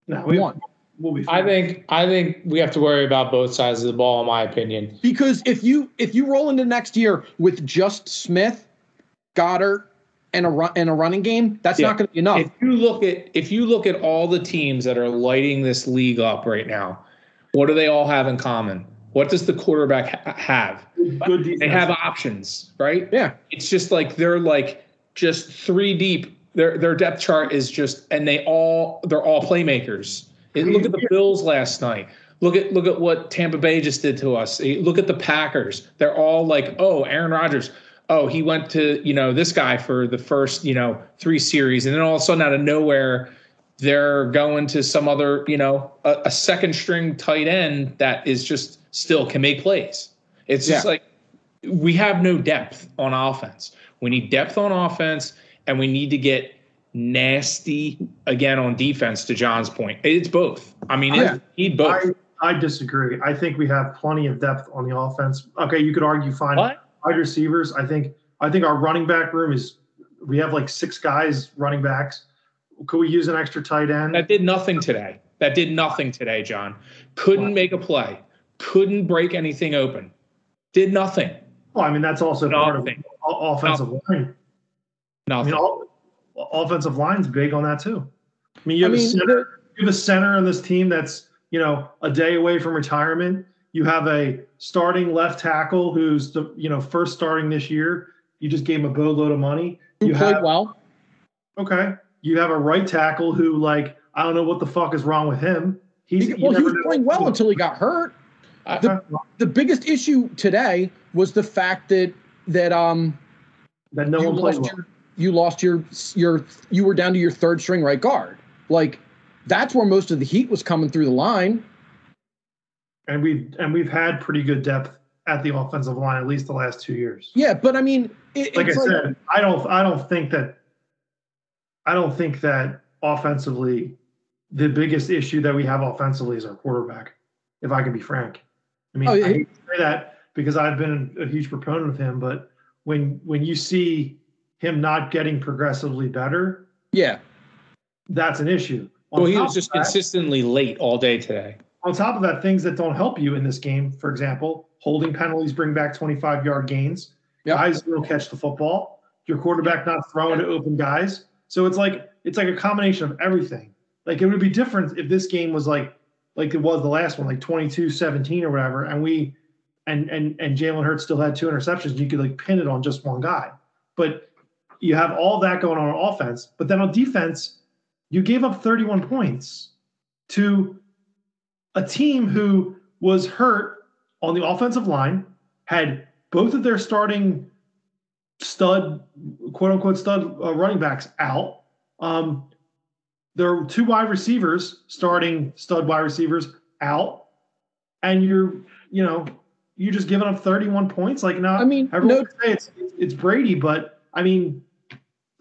S3: no, we,
S4: One.
S3: We'll be.
S1: I think I think we have to worry about both sides of the ball, in my opinion.
S4: Because if you if you roll into next year with just Smith, Goedert, and a run and a running game, that's
S1: Yeah.
S4: not going to be enough.
S1: If you look at if you look at all the teams that are lighting this league up right now, what do they all have in common? What does the quarterback ha- have?
S3: good defense.
S1: They have options, right?
S4: yeah,
S1: It's just like they're like just three deep their their depth chart is just, and they all they're all playmakers. And look at the Bills last night. Look at look at what Tampa Bay just did to us. Look at the Packers. They're all like, oh, Aaron Rodgers. Oh, he went to you know this guy for the first you know three series, and then all of a sudden out of nowhere, they're going to some other you know a, a second string tight end that is just still can make plays. It's just like we have no depth on offense. We need depth on offense, and we need to get nasty again on defense. To John's point, it's both. I mean,
S3: Yeah.
S1: it, we need both.
S3: I, I disagree. I think we have plenty of depth on the offense. Okay, you could argue fine
S1: what?
S3: wide receivers. I think I think our running back room is we have like six guys running backs. Could we use an extra tight end?
S1: That did nothing today. That did nothing today, John. Couldn't make a play. Couldn't break anything open. Did nothing.
S3: Well, I mean that's also part of
S1: Nothing.
S3: o- offensive line. I mean, all, offensive line's big on that too. I mean, you
S4: I
S3: have, a center, you have a center on this team that's you know a day away from retirement. You have a starting left tackle who's the you know first starting this year. You just gave him a boatload of money.
S4: who
S3: You
S4: played
S3: have
S4: well.
S3: okay. You have a right tackle who like I don't know what the fuck is wrong with him. He's
S4: He, well, he was playing well until he got hurt.
S1: I-
S4: the- The biggest issue today was the fact that that um
S3: that no one played well.
S4: your you lost your your you were down to your third string right guard. Like that's where most of the heat was coming through the line.
S3: and we've and we've had pretty good depth at the offensive line at least the last two years.
S4: Yeah, but I mean, it,
S3: like I
S4: it's
S3: said, I don't I don't think that I don't think that offensively the biggest issue that we have offensively is our quarterback. If I can be frank, I mean
S4: Oh, yeah.
S3: I hate to say that because I've been a huge proponent of him, but when when you see him not getting progressively better,
S4: yeah,
S3: that's an issue. On
S1: well, he was just
S3: that-
S1: consistently late all day today.
S3: on top of that, things that don't help you in this game, for example, holding penalties bring back 25 yard gains.
S4: Yep.
S3: Guys will catch the football. Your quarterback not throwing to open guys. So it's like it's like a combination of everything. Like it would be different if this game was like like it was the last one, like 22-17 or whatever, and we and and and Jalen Hurts still had two interceptions. You could like pin it on just one guy. But you have all that going on on offense, but then on defense, you gave up 31 points to a team who was hurt on the offensive line, had both of their starting stud, quote unquote, stud uh, running backs out. Um, there were two wide receivers, starting stud wide receivers out. And you're, you know, you're just giving up 31 points. Like, now,
S4: I mean,
S3: everyone
S4: no-
S3: say it's, it's Brady, but I mean,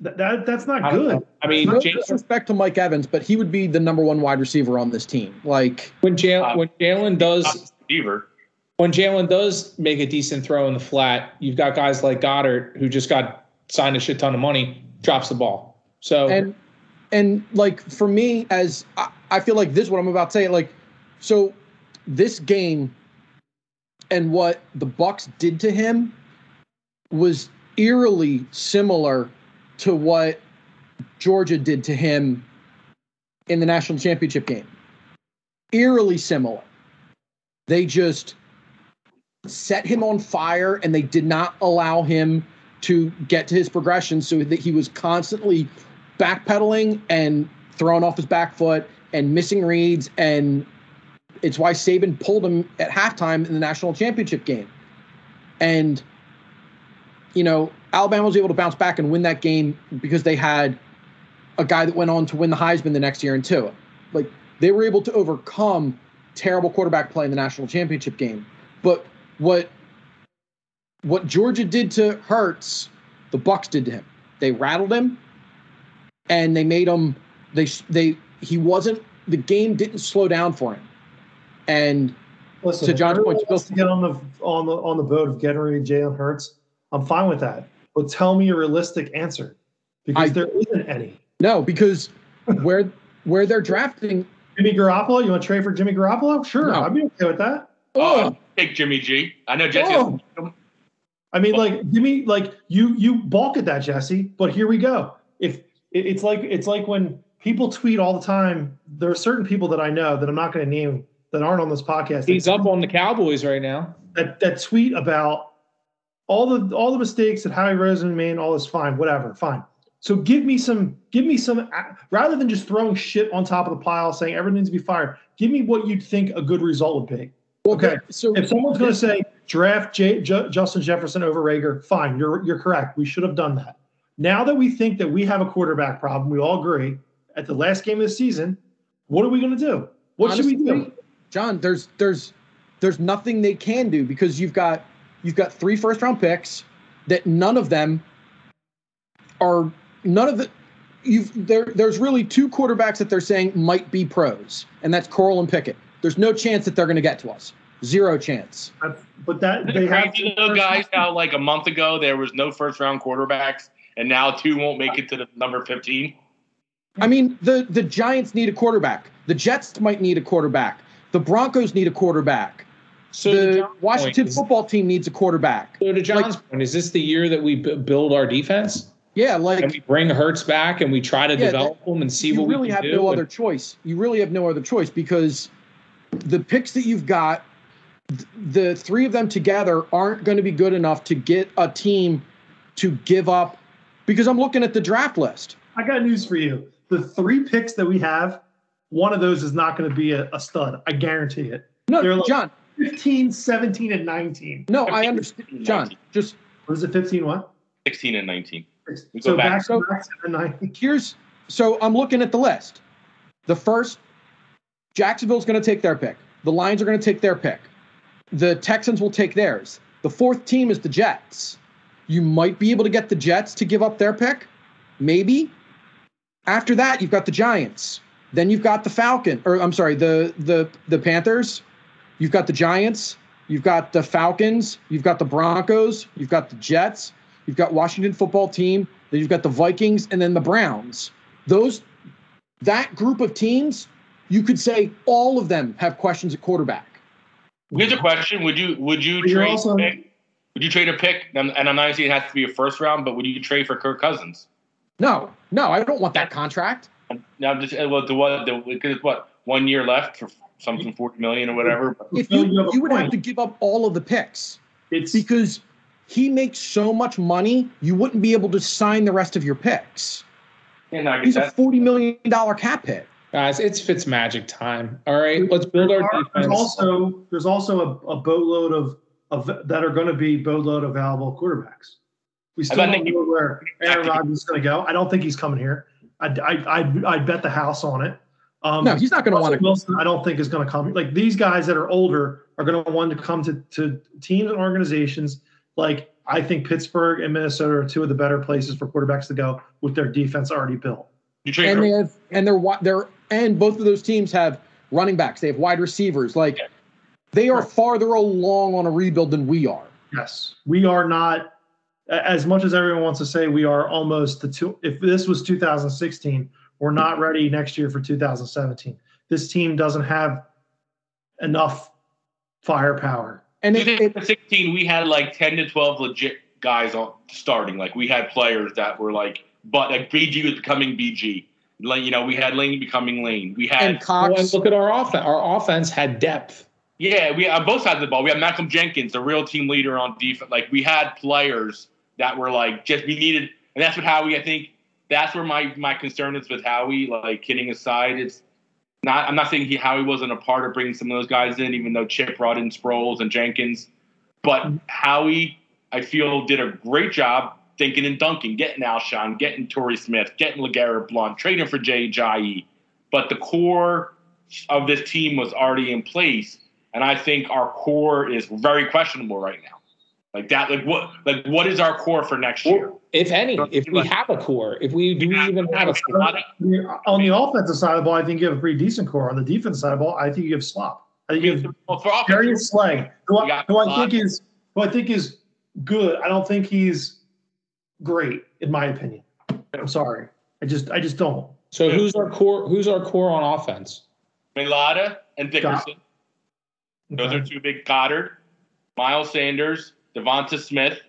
S3: that, that that's not
S1: I
S3: good.
S1: I mean,
S4: no
S1: James,
S4: disrespect to Mike Evans, but he would be the number one wide receiver on this team. Like,
S1: when Jalen uh, when Jalen does
S2: receiver.
S1: when Jalen does make a decent throw in the flat, you've got guys like Goedert who just got signed a shit ton of money, drops the ball. So
S4: and and like for me as I, I feel like this what i'm about to say like so this game and what the bucks did to him was eerily similar to what georgia did to him in the national championship game. Eerily similar. They just set him on fire and they did not allow him to get to his progression so that he was constantly backpedaling and throwing off his back foot and missing reads. And it's why Saban pulled him at halftime in the national championship game. And you know, Alabama was able to bounce back and win that game because they had a guy that went on to win the Heisman the next year and two. Like they were able to overcome terrible quarterback play in the national championship game. But what what Georgia did to Hurts, the Bucks did to him. They rattled him, and they made him. They they he wasn't. The game didn't slow down for him, and
S3: Listen,
S4: To John's point,
S3: wants to get on the on the on the boat of getting rid of Jalen Hurts. I'm fine with that, but tell me a realistic answer because
S4: I-
S3: there isn't any.
S4: no, because where where they're drafting,
S3: Jimmy Garoppolo, you want to trade for Jimmy Garoppolo? Sure,
S4: No.
S3: I'd be okay with that.
S2: Oh, take Jimmy G. I know Jesse.
S3: Oh. I mean, like, give me like you you balk at that, Jesse. But here we go. If it, it's like it's like when people tweet all the time. There are certain people that I know that I'm not going to name that aren't on this podcast.
S1: he's up on the Cowboys right now.
S3: that that tweet about all the all the mistakes that Howie Roseman made. All is fine, whatever, fine. So give me some, give me some, rather than just throwing shit on top of the pile, saying everything needs to be fired. Give me what you'd think a good result would be.
S4: Well,
S3: Okay.
S4: So
S3: If someone's going to say draft J, Ju- Justin Jefferson over Reagor, fine, you're you're correct. We should have done that. Now that we think that we have a quarterback problem, we all agree at the last game of the season. What are we going to do? What should we do?
S4: John, there's there's there's nothing they can do because you've got you've got three first round picks that none of them are none of the you've there there's really two quarterbacks that they're saying might be pros, and that's Corral and Pickett. There's no chance that they're going to get to us. Zero chance.
S3: But that
S2: Isn't
S3: they
S2: it
S3: have
S2: crazy though, guys, how like a month ago there was no first round quarterbacks, and now two won't make it to the number fifteen.
S4: I mean, the the Giants need a quarterback. The Jets might need a quarterback. The Broncos need a quarterback.
S1: So
S4: the Washington
S1: point, is-
S4: football team needs a quarterback.
S1: So to John's point, is this the year that we b- build our defense
S4: Yeah, like
S1: and we bring Hurts back and we try to
S4: Yeah,
S1: develop them and see what
S4: really
S1: we can do.
S4: You really have no
S1: and-
S4: other choice. You really have no other choice because the picks that you've got, th- the three of them together aren't going to be good enough to get a team to give up. Because I'm looking at the draft list.
S3: I got news for you. The three picks that we have, one of those is not going to be a, a stud. I guarantee it.
S4: No,
S3: like-
S4: John.
S3: 15, 17, and 19.
S4: No, I understand, John. Just
S3: Was it 15 what?
S2: Sixteen and nineteen. We
S3: So
S2: go back.
S3: back to back to the 19.
S4: here's so I'm looking at the list. The first, Jacksonville's going to take their pick. The Lions are going to take their pick. The Texans will take theirs. The fourth team is the Jets. You might be able to get the Jets to give up their pick, maybe. After that, you've got the Giants. Then you've got the Falcon, or I'm sorry, the the the Panthers. You've got the Giants. You've got the Falcons. You've got the Broncos. You've got the Jets. You've got Washington football team. Then you've got the Vikings and then the Browns. Those that group of teams, you could say all of them have questions at quarterback.
S2: Here's a question: Would you would you
S3: But
S2: trade
S3: also-
S2: a pick? Would you trade a pick? And and I'm not saying it has to be a first round, but would you trade for Kirk Cousins?
S4: No, no, I don't want that contract.
S2: Now, just well, the what? The, because what? One year left for something forty million or whatever.
S4: If you
S3: you
S4: you would have to give up all of the picks
S3: It's
S4: because he makes so much money, you wouldn't be able to sign the rest of your picks.
S2: Yeah, no, I
S4: He's a forty million dollar cap hit.
S1: Guys, it's Fitz magic time. All right, let's build our
S3: there's
S1: defense.
S3: also there's also a, a boatload of, of that are going to be boatload of valuable quarterbacks. We still don't know where Aaron Rodgers is going to go. I don't think he's coming here. I'd, I'd, I'd, I'd bet the house on it. Um,
S4: No, he's not going to want to.
S3: Wilson, I don't think is going to come. Like these guys that are older are going to want to come to, to teams and organizations. Like I think Pittsburgh and Minnesota are two of the better places for quarterbacks to go with their defense already built.
S2: You trade
S4: And they have, and they're wi- they're and both of those teams have running backs. They have wide receivers. Like they are farther along on a rebuild than we are.
S3: Yes, we are not. As much as everyone wants to say we are almost the two. If this was 2016, we're not ready next year for 2017. This team doesn't have enough firepower.
S4: And it, it,
S2: 2016, we had like 10 to 12 legit guys on starting. Like we had players that were like, but like BG was becoming BG. Like you know, we had Lane becoming Lane. We had
S4: and
S1: Well, look at our offense. Our offense had depth.
S2: yeah, we on both sides of the ball. We had Malcolm Jenkins, the real team leader on defense. Like we had players that were like just we needed, and that's what Howie. I think that's where my my concern is with Howie. Like kidding aside, it's not. I'm not saying he Howie wasn't a part of bringing some of those guys in, even though Chip brought in Sproles and Jenkins. But Howie, I feel, did a great job thinking and dunking, getting Alshon, getting Torrey Smith, getting LeGarrette Blunt, trading for Jay Ajayi. But the core of this team was already in place, and I think our core is very questionable right now. Like that, like what, like what is our core for next year?
S1: If any, if we have a core, if we do we even have a core?
S3: I mean, On the offensive side of the ball, I think you have a pretty decent core. On the defense side of the ball, I think you have slop. I think you have
S2: Well, for
S3: Darius Slay, who, I, who I think is who I think is good. I don't think he's great, in my opinion. I'm sorry. I just I just don't.
S1: So who's our core? Who's our core on offense?
S2: Mailata and Dickerson. Those
S3: Okay.
S2: are two big Goedert, Miles Sanders, DeVonta Smith,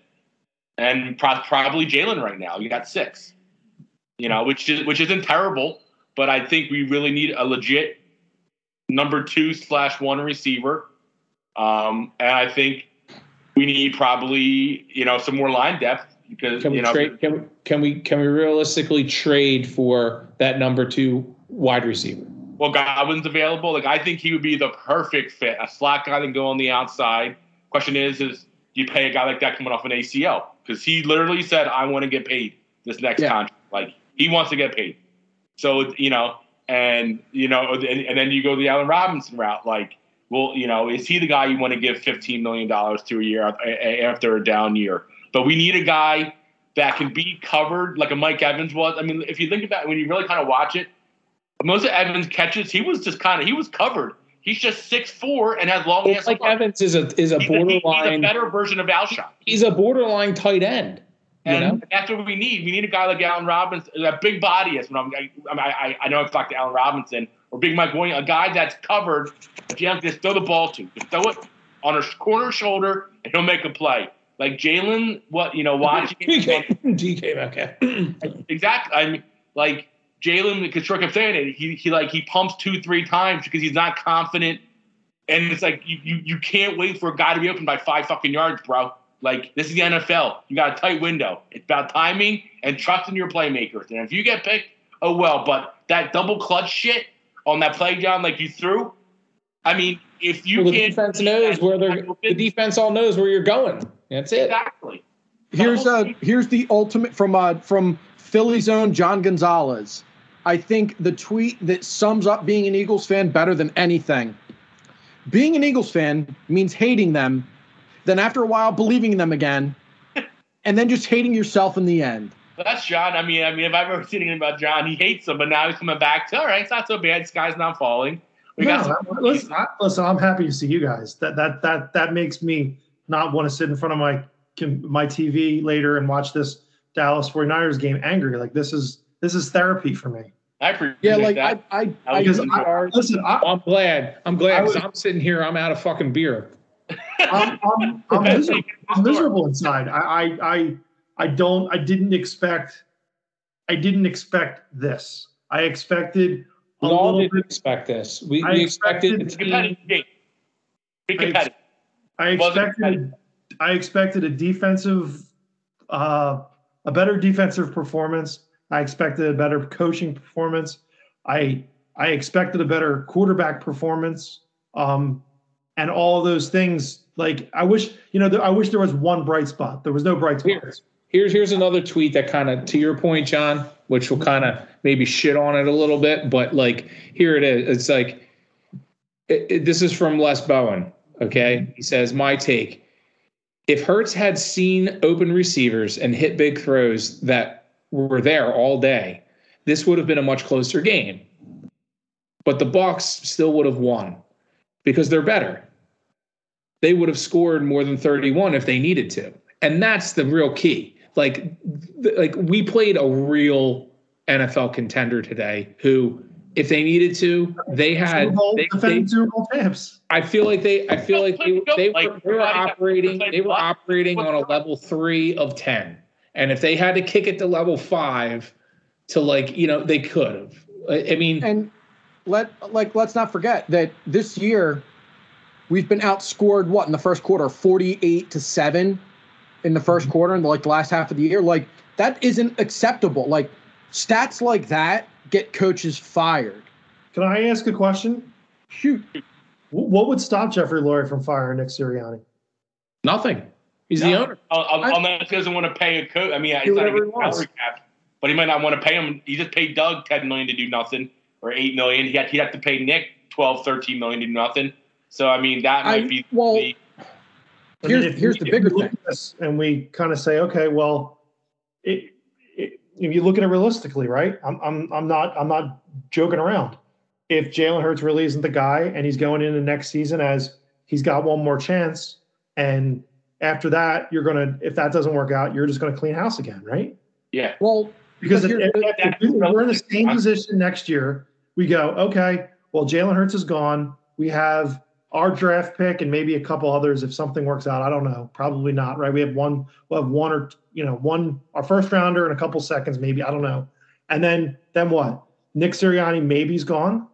S2: and pro- probably Jalen right now. You got six. You know, which is which isn't terrible, but I think we really need a legit number two slash one receiver. Um, and I think we need probably, you know, some more line depth. because
S1: Can we
S2: you know
S1: trade? Can we, can we can we realistically trade for that number two wide receiver?
S2: well Godwin's available. Like I think he would be the perfect fit, a slot guy that can go on the outside. Question is, is do you pay a guy like that coming off an ACL? Because he literally said, "I want to get paid this next
S4: Yeah.
S2: contract." Like he wants to get paid. So you know, and you know, and, and then you go the Allen Robinson route. Like, well, you know, is he the guy you want to give fifteen million dollars to a year after a down year? But we need a guy that can be covered like a Mike Evans was. I mean, if you think about it, when you really kind of watch it, most of Evans catches, he was just kind of he was covered. He's just six four and has long ass.
S1: Like
S2: arms.
S1: Evans is a is a
S2: He's a, he's a better version of Alshon.
S1: He's a borderline tight end. You
S2: And
S1: know,
S2: that's what we need. We need a guy like Allen Robinson, a big body. Is what I'm, I, I, I know I've talked to Allen Robinson or Big Mike Williams, a guy that's covered. If you have to just throw the ball to, just throw it on a corner shoulder, and he'll make a play. Like Jalen, what you know, (laughs) watching (laughs)
S1: DK DK okay, (clears throat)
S2: exactly. I mean, like Jalen, because Troy kept saying. He he like he pumps two three times because he's not confident, and it's like you, you you can't wait for a guy to be open by five fucking yards, bro. Like this is the NFL. You got a tight window. It's about timing and trusting your playmakers. And if you get picked, oh well. But that double clutch shit on that play down like you threw, I mean, if you
S1: Well, the
S2: can't
S1: defense knows where they're. The defense all knows where you're going. That's it.
S2: exactly.
S4: Here's uh here's the ultimate from uh from Philly's own John Gonzalez. I think the tweet that sums up being an Eagles fan better than anything. Being an Eagles fan means hating them, then after a while believing in them again, (laughs) and then just hating yourself in the end.
S2: But that's John. I mean, I mean, if I've ever seen anything about John, he hates them, but now he's coming back to all right. It's not so bad. Sky's not falling. We got
S3: No,
S2: some,
S3: I- listen, I, listen, I'm happy to see you guys. That that that that makes me not want to sit in front of my com- my TV later and watch this Dallas 49ers game angry. Like this is this is therapy for me.
S2: I appreciate
S4: Yeah, like
S2: that.
S4: I I,
S2: I
S4: I,
S2: was-
S3: Because I, listen, I,
S1: I'm glad. I'm glad because I'm sitting here. I'm out of fucking beer.
S3: I'm, I'm, I'm, (laughs) miserable, I'm miserable inside. I, I I I don't I didn't expect I didn't expect this. I expected a
S1: We all
S3: little
S1: didn't
S3: bit.
S1: expect this. We,
S3: I
S1: we expected
S3: expected-
S2: It's competitive game. Be
S3: I ex-
S2: competitive.
S3: I
S2: Wasn't
S3: expected I expected a defensive uh, a better defensive performance. I expected a better coaching performance. I I expected a better quarterback performance. Um, and all of those things like I wish you know I wish there was one bright spot. There was no bright
S1: Here.
S3: spots.
S1: Here's here's another tweet that kind of to your point, John, which will kind of maybe shit on it a little bit, but like here it is. It's like it, it- this is from Les Bowen. Okay, he says my take: If Hurts had seen open receivers and hit big throws that were there all day, this would have been a much closer game. But the Bucks still would have won because they're better. They would have scored more than 31 if they needed to. And that's the real key. Like th- like we played a real NFL contender today who if they needed to, they
S3: Super
S1: had
S3: Bowl,
S1: they,
S3: defending
S1: they,
S3: Super Bowl champs.
S1: I feel like they I feel like they, they were, they were operating they were operating on a level 3 of 10. And if they had to kick it to level 5 to like, you know, they could have. I I mean,
S4: and let like let's not forget that this year we've been outscored what in the first quarter 48 to 7 in the 1st mm-hmm. quarter in like the last half of the year like that isn't acceptable like stats like that get coaches fired
S3: Can I ask a question?
S4: shoot
S3: What would stop Jeffrey Lurie from firing Nick Sirianni?
S1: nothing. He's the owner.
S2: Oh, oh, Unless oh, he doesn't want to pay a coach. I mean,
S1: he's
S2: not
S1: whatever
S2: even
S1: he
S2: salary cap, but he might not want to pay him. He just paid Doug ten million to do nothing, or eight million. He had he'd have to pay Nick 12, 13 million to do nothing. So I mean, that might
S4: I-
S2: be
S4: well,
S2: the,
S4: Here's-
S3: if
S4: here's
S3: we-
S4: the
S3: if we
S4: bigger
S3: look
S4: thing.
S3: at this and we kind of say, okay, well, it, it, if you look at it realistically, right? I'm, I'm, I'm not, I'm not joking around. If Jalen Hurts really isn't the guy and he's going into next season as he's got one more chance, and after that, you're gonna, if that doesn't work out, you're just gonna clean house again, right?
S2: yeah.
S4: well
S3: Because if, if- if we're in the same position next year, we go, okay, well, Jalen Hurts is gone. We have our draft pick and maybe a couple others if something works out. I don't know. Probably not, right? We have one, we'll have one or, you know, one, our first rounder in a couple seconds, maybe. I don't know. And then, then what? Nick Sirianni maybe's gone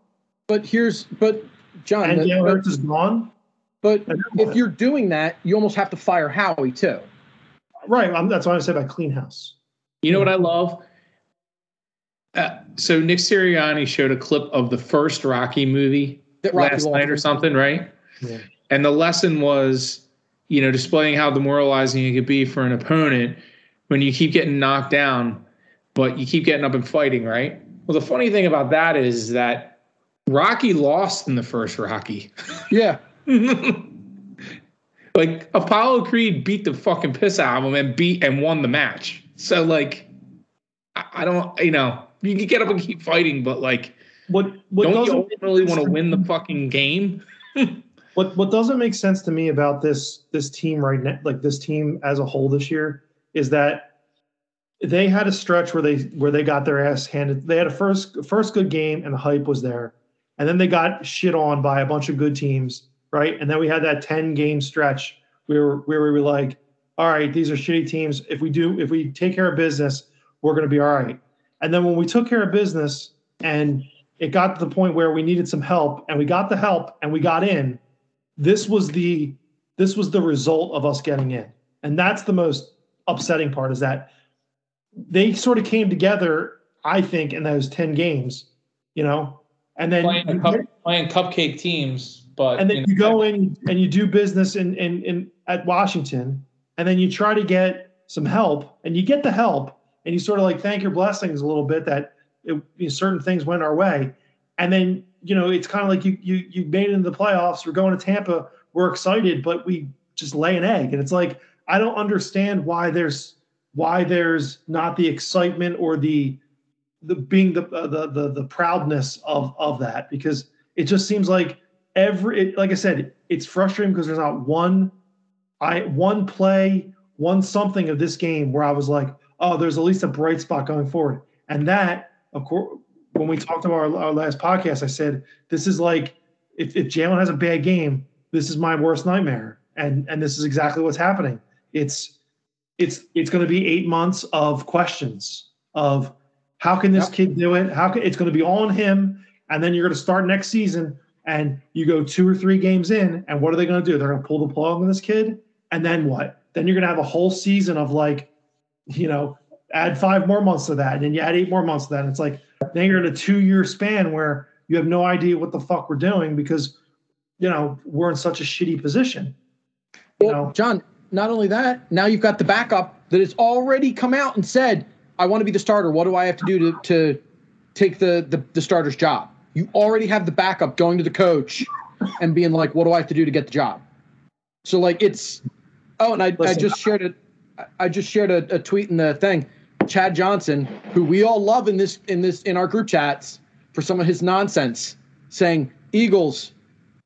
S4: but here's but john
S3: and Jalen Hurts is gone.
S4: But if you're doing that you almost have to fire howie too
S3: right. I'm, that's why I say about clean house.
S1: You know what I love? Uh, so Nick Sirianni showed a clip of the first Rocky movie
S4: That Rocky
S1: last night or something, right?
S3: Yeah.
S1: And the lesson was, you know, displaying how demoralizing it could be for an opponent when you keep getting knocked down, but you keep getting up and fighting, right? Well, the funny thing about that is that Rocky lost in the first Rocky.
S4: Yeah. (laughs) (laughs)
S1: like Apollo Creed beat the fucking piss out of him and beat and won the match. So like, I, I don't, you know, you can get up and keep fighting, but like,
S3: What what
S1: don't you ultimately want to win the fucking game? (laughs)
S3: what what doesn't make sense to me about this this team right now, like this team as a whole this year, is that they had a stretch where they where they got their ass handed. They had a first first good game and the hype was there, and then they got shit on by a bunch of good teams, right? And then we had that ten game stretch where where we were like, all right, these are shitty teams. If we do if we take care of business, we're going to be all right. And then when we took care of business and it got to the point where we needed some help and we got the help and we got in this was the this was the result of us getting in and that's the most upsetting part is that they sort of came together i think in those 10 games you know and then
S1: Playing, cup, playing cupcake teams, but
S3: and then
S1: you
S3: you go in and you do business in, in in at washington and then you try to get some help and you get the help and you sort of like thank your blessings a little bit that it, you know, certain things went our way. And then you know it's kind of like you you you made it into the playoffs we're going to tampa we're excited but we just lay an egg. And it's like i don't understand why there's why there's not the excitement or the the being the uh, the the, the proudness of of that because it just seems like every it, like i said it's frustrating because there's not one i one play one something of this game where i was like oh there's at least a bright spot going forward. And that of course when we talked about our, our last podcast i said this is like if, if jalen has a bad game this is my worst nightmare. And and this is exactly what's happening. It's it's it's going to be eight months of questions of how can this
S4: Yep.
S3: kid do it? How can it's going to be all on him. And then you're going to start next season and you go two or three games in and what are they going to do? They're going to pull the plug on this kid? And then what? Then you're going to have a whole season of like you know add five more months to that and then you add eight more months to that. And it's like then you're in a two year span where you have no idea what the fuck we're doing because you know we're in such a shitty position. You
S4: Well,
S3: know?
S4: John, not only that, now you've got the backup that has already come out and said, I want to be the starter. What do I have to do to, to take the, the, the starter's job? You already have the backup going to the coach and being like, what do I have to do to get the job? So like it's oh, and I, I just shared it. I just shared a, a tweet in the thing. Chad Johnson, who we all love in this in this in our group chats for some of his nonsense, saying Eagles,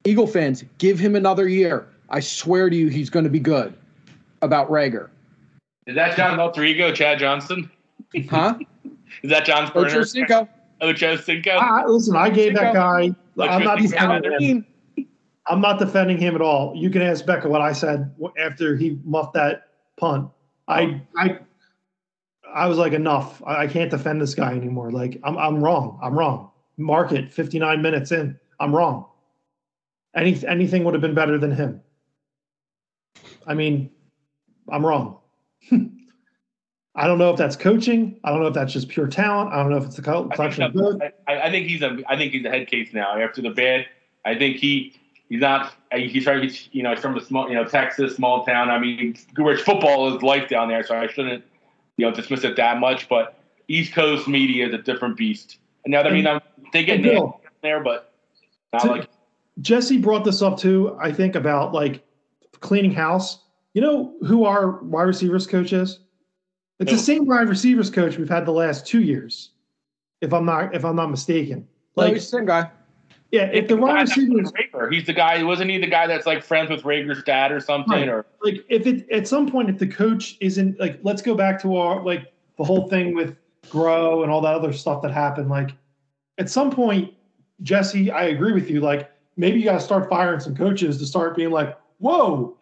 S4: Eagle fans, give him another year. I swear to you, he's going to be good. About Reagor,
S2: Is that John's alter ego, Chad Johnson?
S4: huh? (laughs)
S2: Is that John's
S4: Ocho
S2: burner?
S4: Cinco.
S2: Ocho Cinco.
S3: I, listen i gave that guy i'm not defending
S2: out
S3: him. I'm not defending him at all. You can ask Becca what I said after he muffed that punt. I I I was like, enough. I, I can't defend this guy anymore. Like, I'm I'm wrong. I'm wrong. Mark it. 59 minutes in. I'm wrong. Any anything would have been better than him. I mean, I'm wrong. (laughs) I don't know if that's coaching. I don't know if that's just pure talent. I don't know if it's a co-
S2: I think,
S3: collection of both.
S2: I, I think he's a. I think he's a head case now after the bad. I think he he's not. He's from he's, you know he's from a small you know Texas small town. I mean, Goodrich football is life down there, so I shouldn't you know dismiss it that much. But East Coast media is a different beast. And now I mean I'm, they get nailed there, but not
S3: to-
S2: like
S3: Jesse brought this up too, I think, about like cleaning house. You know who our wide receivers coach is? It's
S2: Who?
S3: the same wide receivers coach we've had the last two years, if I'm not if I'm not mistaken.
S4: Like,
S3: Like,
S4: he's the same guy.
S3: yeah, if the
S2: guy
S3: wide
S2: that's with
S3: receivers
S2: Reagor. He's the guy. Wasn't he the guy that's like friends with Reagor's dad or something?
S3: Right.
S2: Or
S3: like if it at some point if the coach isn't like let's go back to our like the whole thing with Groh and all that other stuff that happened like at some point jesse i agree with you like maybe you got to start firing some coaches to start being like whoa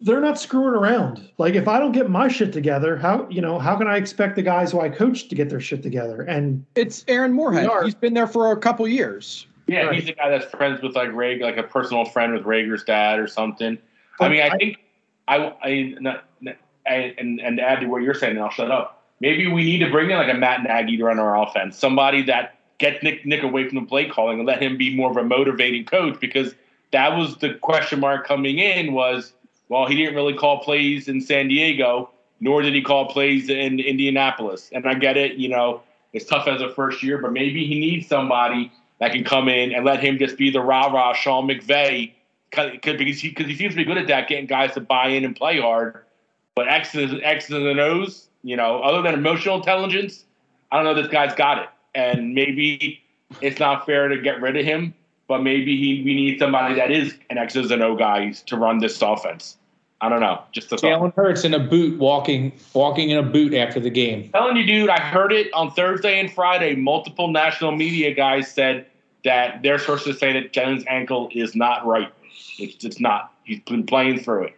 S3: they're not screwing around like if i don't get my shit together how you know how can i expect the guys who i coach to get their shit together and
S4: It's Aaron
S3: Moorehead.
S4: He's been there for a couple years.
S2: yeah,
S3: Right.
S2: he's the guy that's friends with like Reagor, like a personal friend with Reagor's dad or something. I mean, I,
S3: I-
S2: think I I not, and, and, and add to what you're saying, and I'll shut up. Maybe we need to bring in like a Matt Nagy to run our offense, somebody that gets Nick Nick away from the play calling and let him be more of a motivating coach because that was the question mark coming in was well he didn't really call plays in San Diego nor did he call plays in Indianapolis. And I get it you know it's tough as a first year but maybe he needs somebody that can come in and let him just be the rah rah Sean McVay because he, cause he seems to be good at that getting guys to buy in and play hard. But X's X's and O's you know other than emotional intelligence I don't know this guy's got it. And maybe it's not fair to get rid of him, but maybe he we need somebody that is an X's and O guy to run this offense. I don't know. Just a
S1: Jalen Hurts in a boot, walking walking in a boot after the game.
S2: telling you, dude, I heard it on Thursday and Friday. Multiple national media guys said that they're to say that Jalen's ankle is not right. It's, it's not. He's been playing through it.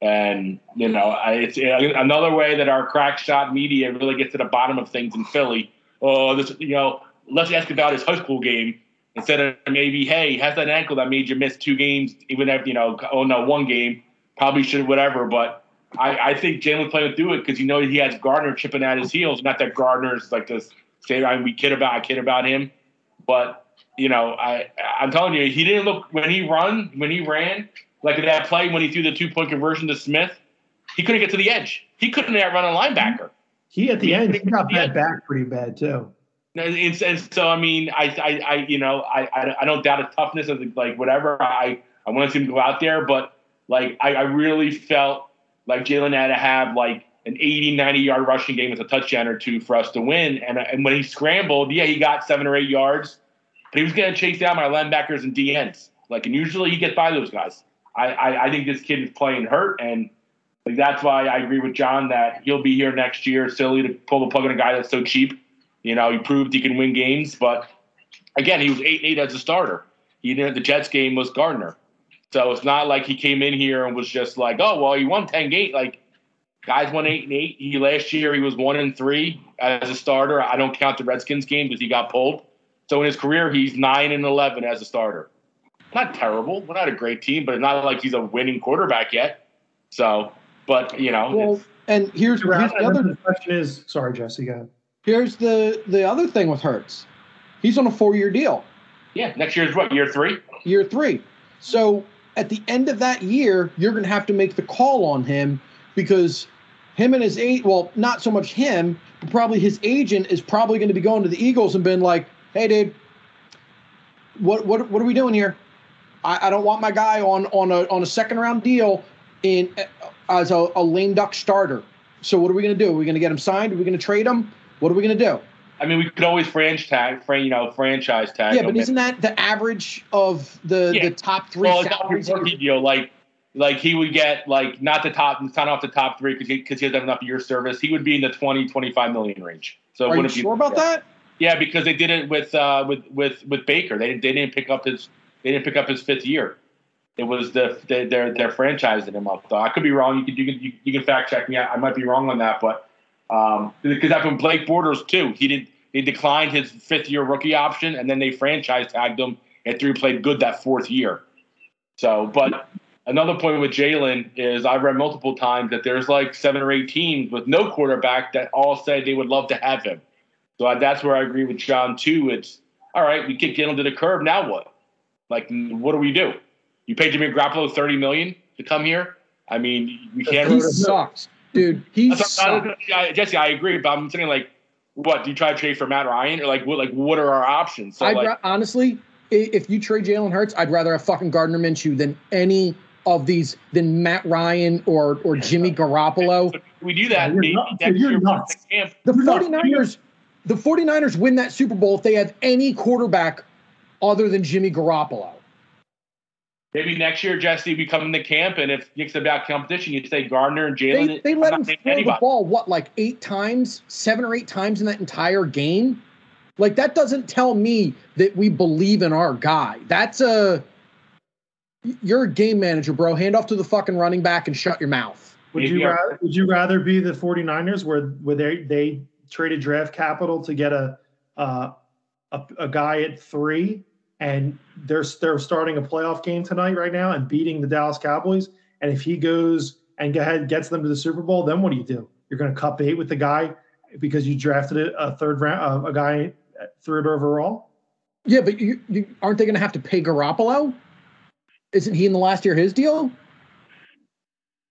S2: And, you know, it's another way that our crack shot media really gets to the bottom of things in Philly oh, this, you know, let's ask about his high school game instead of maybe, hey, has that ankle that made you miss two games, even if, you know, oh, no, one game, probably should, whatever. But I, I think Jalen's playing through it because you know he has Gardner chipping at his heels. Not that Gardner's like this, say, I, mean, we kid about, I kid about him. But, you know, I, I'm telling you, he didn't look, when he run, when he ran, like that play when he threw the two point conversion to Smith, he couldn't get to the edge. He couldn't run a linebacker.
S3: He at the end he got bad back pretty bad too.
S2: And, and so I mean, I, I, I you know, I, I, don't doubt his toughness of like whatever. I, I want to see him go out there, but like I, I really felt like Jalen had to have like an 80, 90 yard rushing game with a touchdown or two for us to win. And and when he scrambled, yeah, he got seven or eight yards, but he was going to chase down my linebackers and DNs. Like, and usually he gets by those guys. I, I, I think this kid is playing hurt, and like that's why I agree with John that he'll be here next year. Silly to pull the plug on a guy that's so cheap. You know, he proved he can win games, but again, he was eight eight as a starter. He didn't. The Jets game was Gardner, so it's not like he came in here and was just like, oh well, he won ten eight. Like guys won eight and eight. He last year he was one and three as a starter. I don't count the Redskins game because he got pulled. So in his career, he's nine and eleven as a starter. Not terrible. We're not a great team, but it's not like he's a winning quarterback yet. So but you know,
S4: well, and here's, here's the other
S3: question is sorry, Jesse. Go ahead.
S4: Here's the the other thing with Hurts. He's on a four year deal.
S2: Yeah, next year is what year three.
S4: Year three. So at the end of that year, you're going to have to make the call on him because him and his eight. Well, not so much him, but probably his agent is probably going to be going to the Eagles and been like, "Hey, dude, what what what are we doing here? I, I don't want my guy on on a on a second round deal in as a, a lame duck starter. So what are we going to do? Are we going to get him signed? Are we going to trade him? What are we going to do?
S2: I mean, we could always franchise tag, you know, franchise tag.
S4: Yeah, but isn't that the average of the yeah. the top three?
S2: Well, it's not rookie deal. Like, like he would get like not the top, not off the top three because he because he has enough year service. He would be in the 20, 25 million range. So
S4: are you sure about
S2: yeah.
S4: that?
S2: Yeah, because they did it with uh, with with with Baker. They didn't they didn't pick up his they didn't pick up his fifth year. It was the, the they're they're franchising him up. Though I could be wrong. You can you can you, you can fact check me. I, I, might be wrong on that, but um, because happened Blake Bortles too. He did he declined his fifth year rookie option, and then they franchise tagged him after he played good that fourth year. So, but another point with Jalen is I've read multiple times that there's like seven or eight teams with no quarterback that all said they would love to have him. So that's where I agree with John too. It's all right. We kick Jalen to the curb. Now what? Like, what do we do? You paid Jimmy Garoppolo thirty million to come here. I mean, we can't.
S4: He sucks, dude. He sucks.
S2: I, Jesse, I agree, but I'm saying like, what do you try to trade for Matt Ryan or like what? Like, what are our options?
S4: So,
S2: like,
S4: ra- honestly, if you trade Jalen Hurts, I'd rather have fucking Gardner Minshew than any of these than Matt Ryan or or Jimmy Garoppolo.
S2: we do that.
S3: You're not, you're
S4: nuts. The 49ers, the 49ers win that Super Bowl if they have any quarterback other than Jimmy Garoppolo.
S2: Maybe next year, Jesse, we come into camp, and if it's about competition, you say Gardner and Jalen.
S4: They, they let him throw anybody. the ball what, like eight times, seven or eight times in that entire game. Like that doesn't tell me that we believe in our guy. That's a you're a game manager, bro. Hand off to the fucking running back and shut your mouth.
S3: Would you rather would you rather be the 49ers where where they they traded draft capital to get a uh, a, a guy at three and they're they're starting a playoff game tonight right now and beating the Dallas Cowboys. And if he goes and go ahead gets them to the Super Bowl, then what do you do? You're going to cut bait with the guy because you drafted a, a third round, uh, a guy third overall.
S4: Yeah, but you, you aren't they going to have to pay Garoppolo? Isn't he in the last year his deal?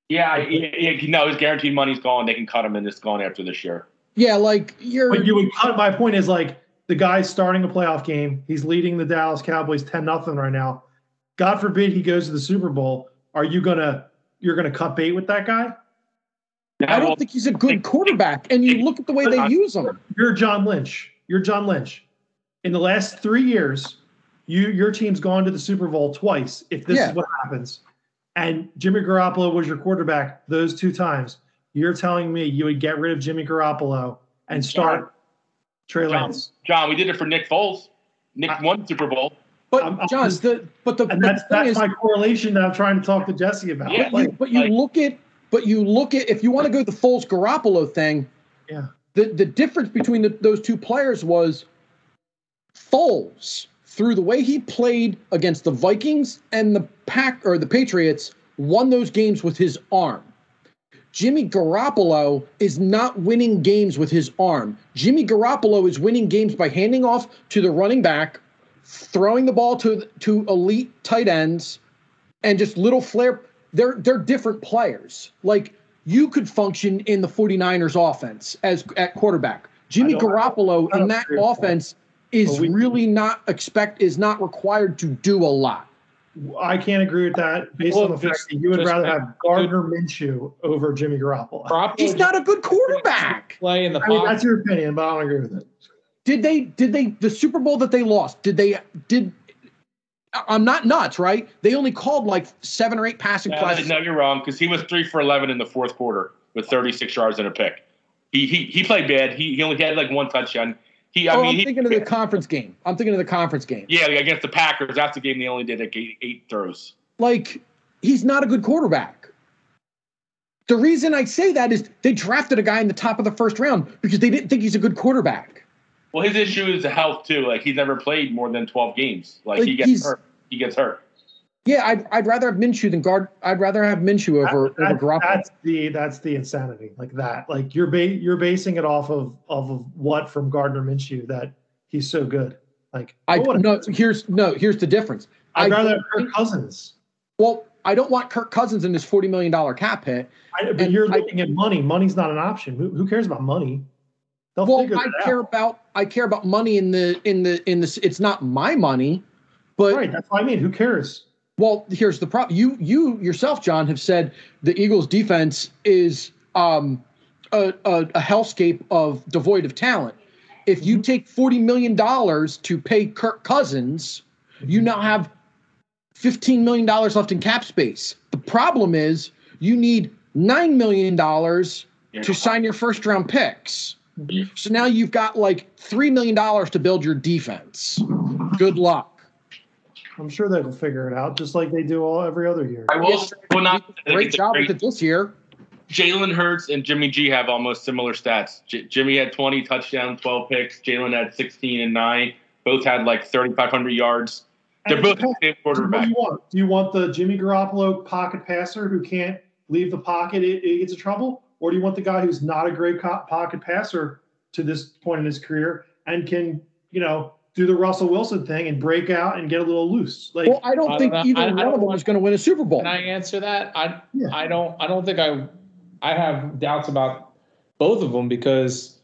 S2: Yeah, yeah, yeah, no, his guaranteed money's gone. They can cut him, and it's gone after this year.
S4: Yeah, like you're.
S3: But you would cut. My point is like the guy's starting a playoff game. He's leading the Dallas Cowboys ten nothing right now. God forbid he goes to the Super Bowl. Are you gonna you're gonna cut bait with that guy?
S4: I don't think he's a good quarterback. And you look at the way they use him.
S3: You're John Lynch. You're John Lynch. In the last three years, you your team's gone to the Super Bowl twice. If this
S4: Yeah.
S3: is what happens, and Jimmy Garoppolo was your quarterback those two times, you're telling me you would get rid of Jimmy Garoppolo and start Trey
S2: John,
S3: Lance?
S2: John, we did it for Nick Foles. Nick
S3: I-
S2: won Super Bowl.
S4: But
S3: I'm- I'm
S4: John,
S3: just-
S4: the but the,
S3: And
S4: the
S3: that's
S4: thing
S3: that's
S4: is,
S3: my correlation that I'm trying to talk to Jesse about.
S2: Yeah,
S4: but you, but you
S2: like-
S4: look at but you look at if you want to go the Foles Garoppolo thing.
S3: Yeah.
S4: The the difference between the, those two players was Foles through the way he played against the Vikings and the Pack or the Patriots won those games with his arm. Jimmy Garoppolo is not winning games with his arm. Jimmy Garoppolo is winning games by handing off to the running back, throwing the ball to to elite tight ends, and just little flair. They're they're different players. Like you could function in the 49ers offense as at quarterback. Jimmy Garoppolo in that
S3: with that.
S4: offense is
S3: we-
S4: really not expect is not required to do a lot.
S3: I can't agree with that based
S1: Well,
S3: on the fact
S1: just-
S3: that you would rather have Gardner Minshew over Jimmy Garoppolo.
S1: Garoppolo
S4: He's not a good quarterback.
S1: play in the
S3: I mean, that's your opinion, but I don't agree with it.
S4: Did they did they the Super Bowl that they lost, did they did I'm not nuts, right? They only called like seven or eight passing
S2: No,
S4: plays.
S2: no, you're wrong because he was three for eleven in the fourth quarter with 36 yards and a pick. He he, he played bad. He, he only had like one touchdown. He I
S4: oh,
S2: mean
S4: I'm
S2: he,
S4: thinking of the conference game. I'm thinking of the conference game.
S2: yeah against the Packers. That's the game they only did like eight, eight throws.
S4: Like he's not a good quarterback. The reason I say that is they drafted a guy in the top of the first round because they didn't think he's a good quarterback.
S2: Well, his issue is the health too. Like he's never played more than 12 games. Like,
S4: Like,
S2: he gets hurt. He gets hurt.
S4: Yeah, I'd, I'd rather have Minshew than guard. I'd rather have Minshew over
S3: That-
S4: over Garoppolo.
S3: that's the that's the insanity, like that. Like you're ba- you're basing it off of off of what from Gardner Minshew that he's so good. Like
S4: I
S3: oh,
S4: no. Here's no. Here's the difference.
S3: I'd
S4: I
S3: rather have Kirk Cousins.
S4: Well, I don't want Kirk Cousins in this forty million dollar cap hit.
S3: I, but
S4: And
S3: you're
S4: I-
S3: looking at money. Money's not an option. Who, who cares about money? They'll
S4: Well,
S3: figure
S4: I care
S3: out.
S4: about I care about money in the in the in the. It's not my money, but
S3: Right, that's what I mean. Who cares?
S4: Well, here's the problem. You you yourself, John, have said the Eagles' defense is um a, a, a hellscape of devoid of talent. If you take forty million dollars to pay Kirk Cousins, you now have fifteen million dollars left in cap space. The problem is you need nine million dollars to sign your first round picks. So now you've got like three million dollars to build your defense. Good luck.
S3: I'm sure they'll figure it out, just like they do all every other year.
S2: I will
S4: Yes,
S2: will not.
S4: Great job with it this year.
S2: Jalen Hurts and Jimmy G have almost similar stats. J- Jimmy had 20 touchdowns, 12 picks. Jalen had 16 and 9. Both had like 3,500 yards. They're both the same
S3: depends. Do
S2: quarterback.
S3: you want? Do you want the Jimmy Garoppolo pocket passer who can't leave the pocket, it, it gets in trouble, or do you want the guy who's not a great co- pocket passer to this point in his career and can, you know, do the Russell Wilson thing and break out and get a little loose? Like,
S4: Well, I don't
S1: I
S4: think
S1: don't
S4: either
S1: I- I
S4: one
S1: don't
S4: of them
S1: want-
S4: was going to win a Super Bowl.
S1: Can I answer that? I
S3: Yeah.
S1: I don't I don't think I I have doubts about both of them because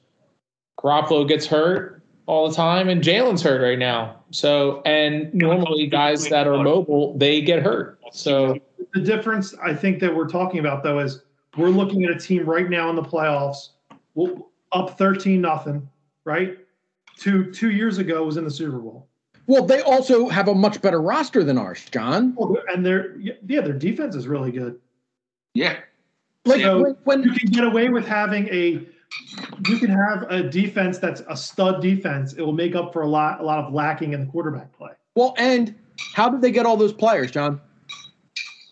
S1: Garoppolo gets hurt all the time and Jalen's hurt right now. So and normally guys that are mobile they get hurt. So
S3: the difference I think that we're talking about though is we're looking at a team right now in the playoffs, up thirteen nothing, right? Two two years ago was in the Super Bowl.
S4: Well, they also have a much better roster than ours, John.
S3: Well, and their yeah, their defense is really good.
S2: Yeah.
S4: Like
S3: So,
S4: when, when
S3: You can get away with having a you can have a defense that's a stud defense. It will make up for a lot a lot of lacking in the quarterback play.
S4: well, and how did they get all those players, John?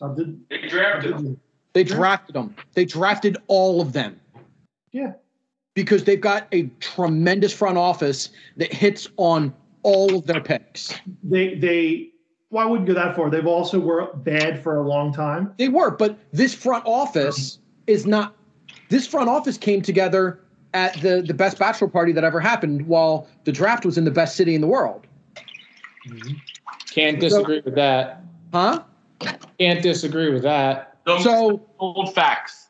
S3: Uh, did-
S2: They drafted him.
S4: They drafted them. They drafted all of them
S3: yeah.
S4: Because they've got a tremendous front office that hits on all of their picks.
S3: They they Well, I wouldn't go that far. They've also were bad for a long time.
S4: They were, but this front office is not. This front office came together at the the best bachelor party that ever happened, while the draft was in the best city in the world. Mm-hmm.
S1: Can't disagree with that.
S4: Huh?
S1: Can't disagree with that.
S2: Those
S4: So
S2: old facts.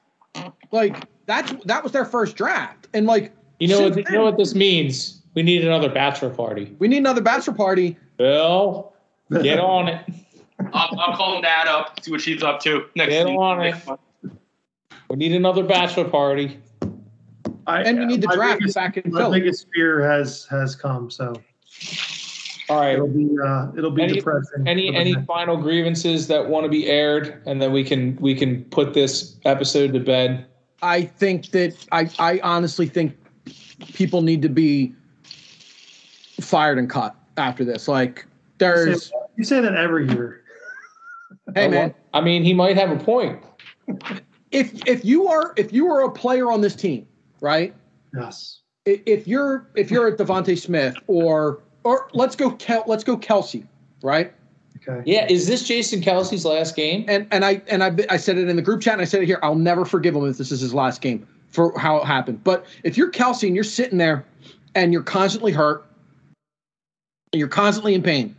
S4: like that's that was their first draft, and like
S1: You know what?
S4: Since
S1: You know what this means? We need another bachelor party.
S4: we need another bachelor party.
S1: Bill, get (laughs) on it.
S2: I'll, I'll call Nat up, see what she's up to next
S1: Get
S2: week.
S1: on it.
S2: next month.
S1: We need another bachelor party.
S3: I,
S4: And we need the draft
S3: biggest-
S4: back in
S3: My
S4: Philly.
S3: biggest fear has has come, so
S1: All right.
S3: it'll be uh, it'll be
S1: Any-
S3: depressing.
S1: Any any
S3: next-
S1: final grievances that want to be aired, and then we can we can put this episode to bed.
S4: I think that I I honestly think people need to be fired and cut after this. Like there's
S3: You say that every year.
S4: hey man,
S1: I mean, he might have a point.
S4: if if you are if you are a player on this team, right?
S3: Yes.
S4: If you're if you're a DeVonta Smith or or let's go Kel, let's go Kelce, right?
S3: Okay.
S1: Yeah, is this Jason Kelce's last game?
S4: And and I and I I said it in the group chat and I said it here. I'll never forgive him if this is his last game for how it happened. But if you're Kelce and you're sitting there and you're constantly hurt, and you're constantly in pain,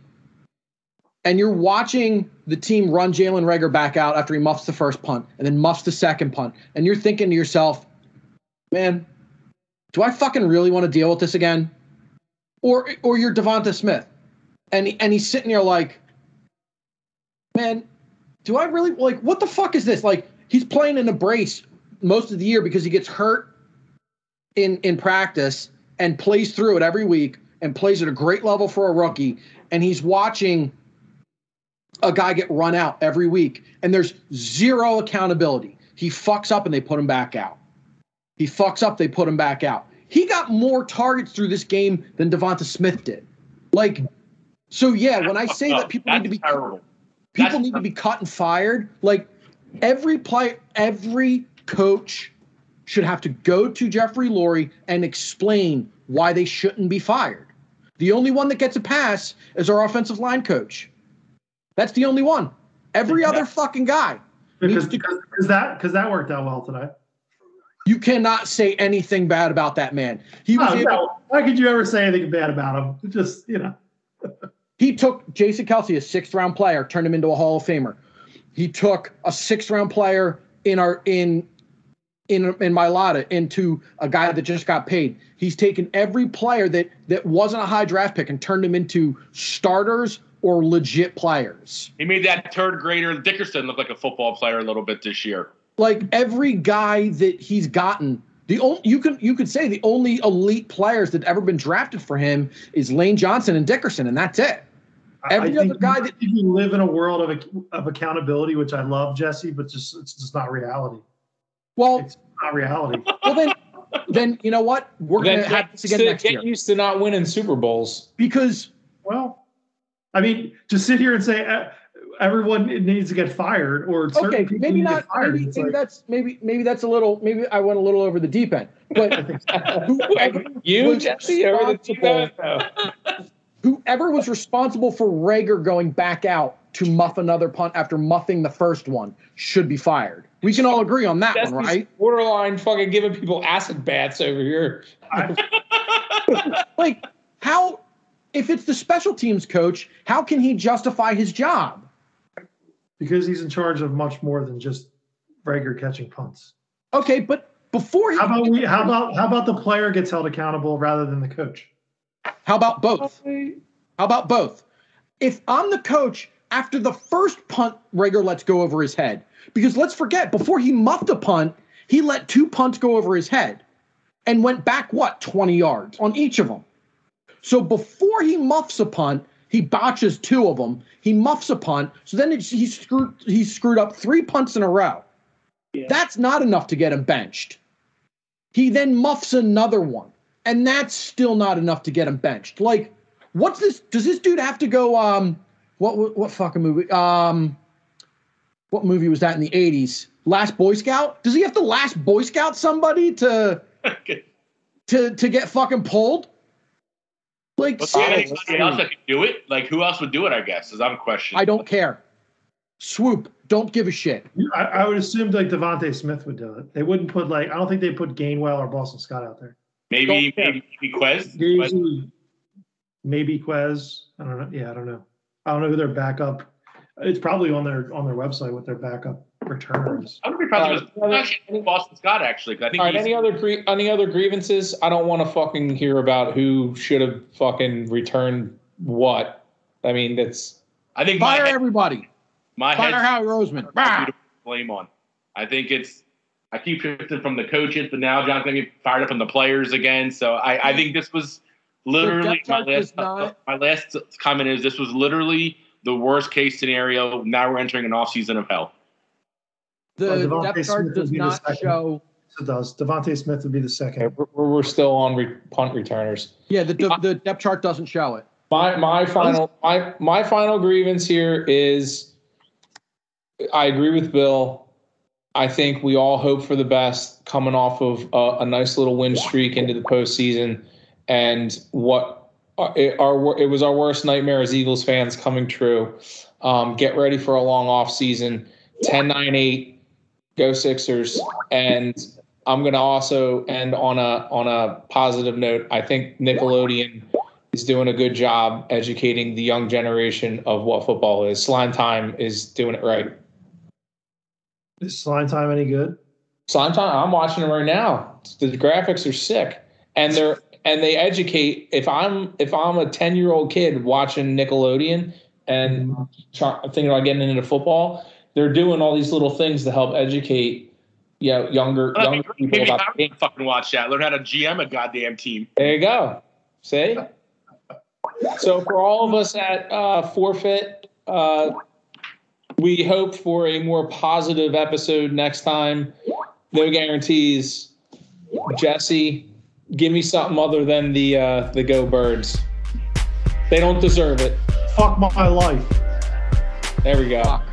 S4: and you're watching the team run Jalen Reagor back out after he muffs the first punt and then muffs the second punt, and you're thinking to yourself, man, do I fucking really want to deal with this again? Or or you're DeVonta Smith, and and he's sitting there like, man, do I really like what the fuck is this? Like he's playing in a brace most of the year because he gets hurt in in practice and plays through it every week and plays at a great level for a rookie and he's watching a guy get run out every week and there's zero accountability. He fucks up and they put him back out. He fucks up, they put him back out. He got more targets through this game than DeVonta Smith did. Like so yeah, when I say that people need to be
S2: terrible.
S4: People
S2: That's-
S4: need to be caught and fired. Like every play, every coach should have to go to Jeffrey Lurie and explain why they shouldn't be fired. The only one that gets a pass is our offensive line coach. That's the only one. Every other fucking guy.
S3: Because
S4: to-
S3: because that because that worked out well today.
S4: You cannot say anything bad about that man. He oh, was
S3: Oh,
S4: able,
S3: no. How could you ever say anything bad about him? Just you know. (laughs)
S4: he took Jason Kelce, a sixth round player, turned him into a Hall of Famer. He took a sixth round player in our in in in Mailata into a guy that just got paid. He's taken every player that that wasn't a high draft pick and turned them into starters or legit players.
S2: He made that third grader Dickerson look like a football player a little bit this year.
S4: Like every guy that he's gotten, the only you can you could say the only elite players that ever been drafted for him is Lane Johnson and Dickerson, and that's it.
S3: I-
S4: Every
S3: I
S4: other guy
S3: you,
S4: that-
S3: you live in a world of of accountability, which I love, Jesse, but just it's just not reality.
S4: Well,
S3: It's not reality. (laughs)
S4: well then, then you know what? We're
S1: Then
S4: gonna have this again
S1: used to,
S4: next
S1: get
S4: year
S1: used to not winning Super Bowls.
S4: because
S3: Well, I mean, to sit here and say uh, everyone needs to get fired or certain
S4: okay,
S3: people
S4: maybe
S3: need to
S4: not.
S3: get fired.
S4: Maybe, maybe
S3: like,
S4: that's maybe maybe that's a little. Maybe I went a little over the deep end. But (laughs) (laughs) whoever
S1: you, Jesse, over the deep end?
S4: Responsible- whoever was responsible for Reagor going back out to muff another punt after muffing the first one should be fired. We can all agree on that
S1: Jesse's
S4: one, right?
S1: borderline fucking giving people acid baths over here. (laughs)
S4: Like how? If it's the special teams coach, how can he justify his job?
S3: because he's in charge of much more than just Reagor catching punts.
S4: Okay, but before he,
S3: How about we? How about how about the player gets held accountable rather than the coach?
S4: How about both? How about both? If I'm the coach, after the first punt, Reagor lets go over his head. Because let's forget, before he muffed a punt, he let two punts go over his head and went back, what, 20 yards on each of them. So before he muffs a punt, he botches two of them. He muffs a punt. So then he, screwed, he screwed up three punts in a row. That's not enough to get him benched. He then muffs another one. And that's still not enough to get him benched. Like, what's this? Does this dude have to go? Um, what what, what fucking movie? Um, what movie was that in the '80s? Last Boy Scout? Does he have to last Boy Scout somebody to (laughs) to to get fucking pulled? Like,
S2: But
S4: seriously,
S2: else that could do it? Like who else would do it? I guess is I'm questioning.
S4: I don't care. Swoop, don't give a shit.
S3: I, I would assume like DeVonta Smith would do it. They wouldn't put like I don't think they'd put Gainwell or Boston Scott out there.
S2: Maybe
S4: Don't
S2: maybe, maybe Quez. Quez.
S3: Maybe Quez. I don't know. Yeah, I don't know. I don't know who their backup. It's probably on their on their website what their backup returner is.
S2: I would be proud of
S1: Uh,
S2: actually Boston Scott actually. I think
S1: All right. Any other grie- any other grievances? I don't want to fucking hear about who should have fucking returned what. I mean, that's
S2: I think my
S4: Fire
S2: head,
S4: everybody.
S2: my
S4: Fire
S2: head
S4: Howie Roseman.
S2: Blame on. I think it's I keep shifting from the coaches, but now John's gonna get fired up on the players again. So I, I think this was literally my last
S4: not- uh,
S2: my last comment is this was literally the worst case scenario. Now we're entering an off season of hell.
S4: The
S3: Well,
S4: depth chart
S3: would
S4: does not
S3: second.
S4: show.
S3: It does. DeVonta Smith would be the second.
S1: we're, we're still on re- punt returners.
S4: Yeah, the, the, the depth chart doesn't show it.
S1: My my final my my final grievance here is I agree with Bill. I think we all hope for the best coming off of a, a nice little win streak into the postseason, and what uh, it, our it was our worst nightmare as Eagles fans coming true. Um, get ready for a long off season. 10-9-8, go Sixers, and I'm going to also end on a on a positive note. I think Nickelodeon is doing a good job educating the young generation of what football is. Slime Time is doing it right.
S3: Is slime time any good?
S1: Slime Time, I'm watching it right now. The graphics are sick, and they're and they educate. If I'm if I'm a 10 year old kid watching Nickelodeon and try, thinking about getting into football, they're doing all these little things to help educate you know, younger
S2: I mean,
S1: younger people about
S2: I
S1: the game.
S2: fucking watch that. Learn how to GM a goddamn team.
S1: There you go. See? (laughs) So for all of us at uh, forfeit, uh, we hope for a more positive episode next time. No guarantees. Jesse, give me something other than the uh, the Go Birds. They don't deserve it.
S3: Fuck my life.
S1: There we go.
S4: Fuck.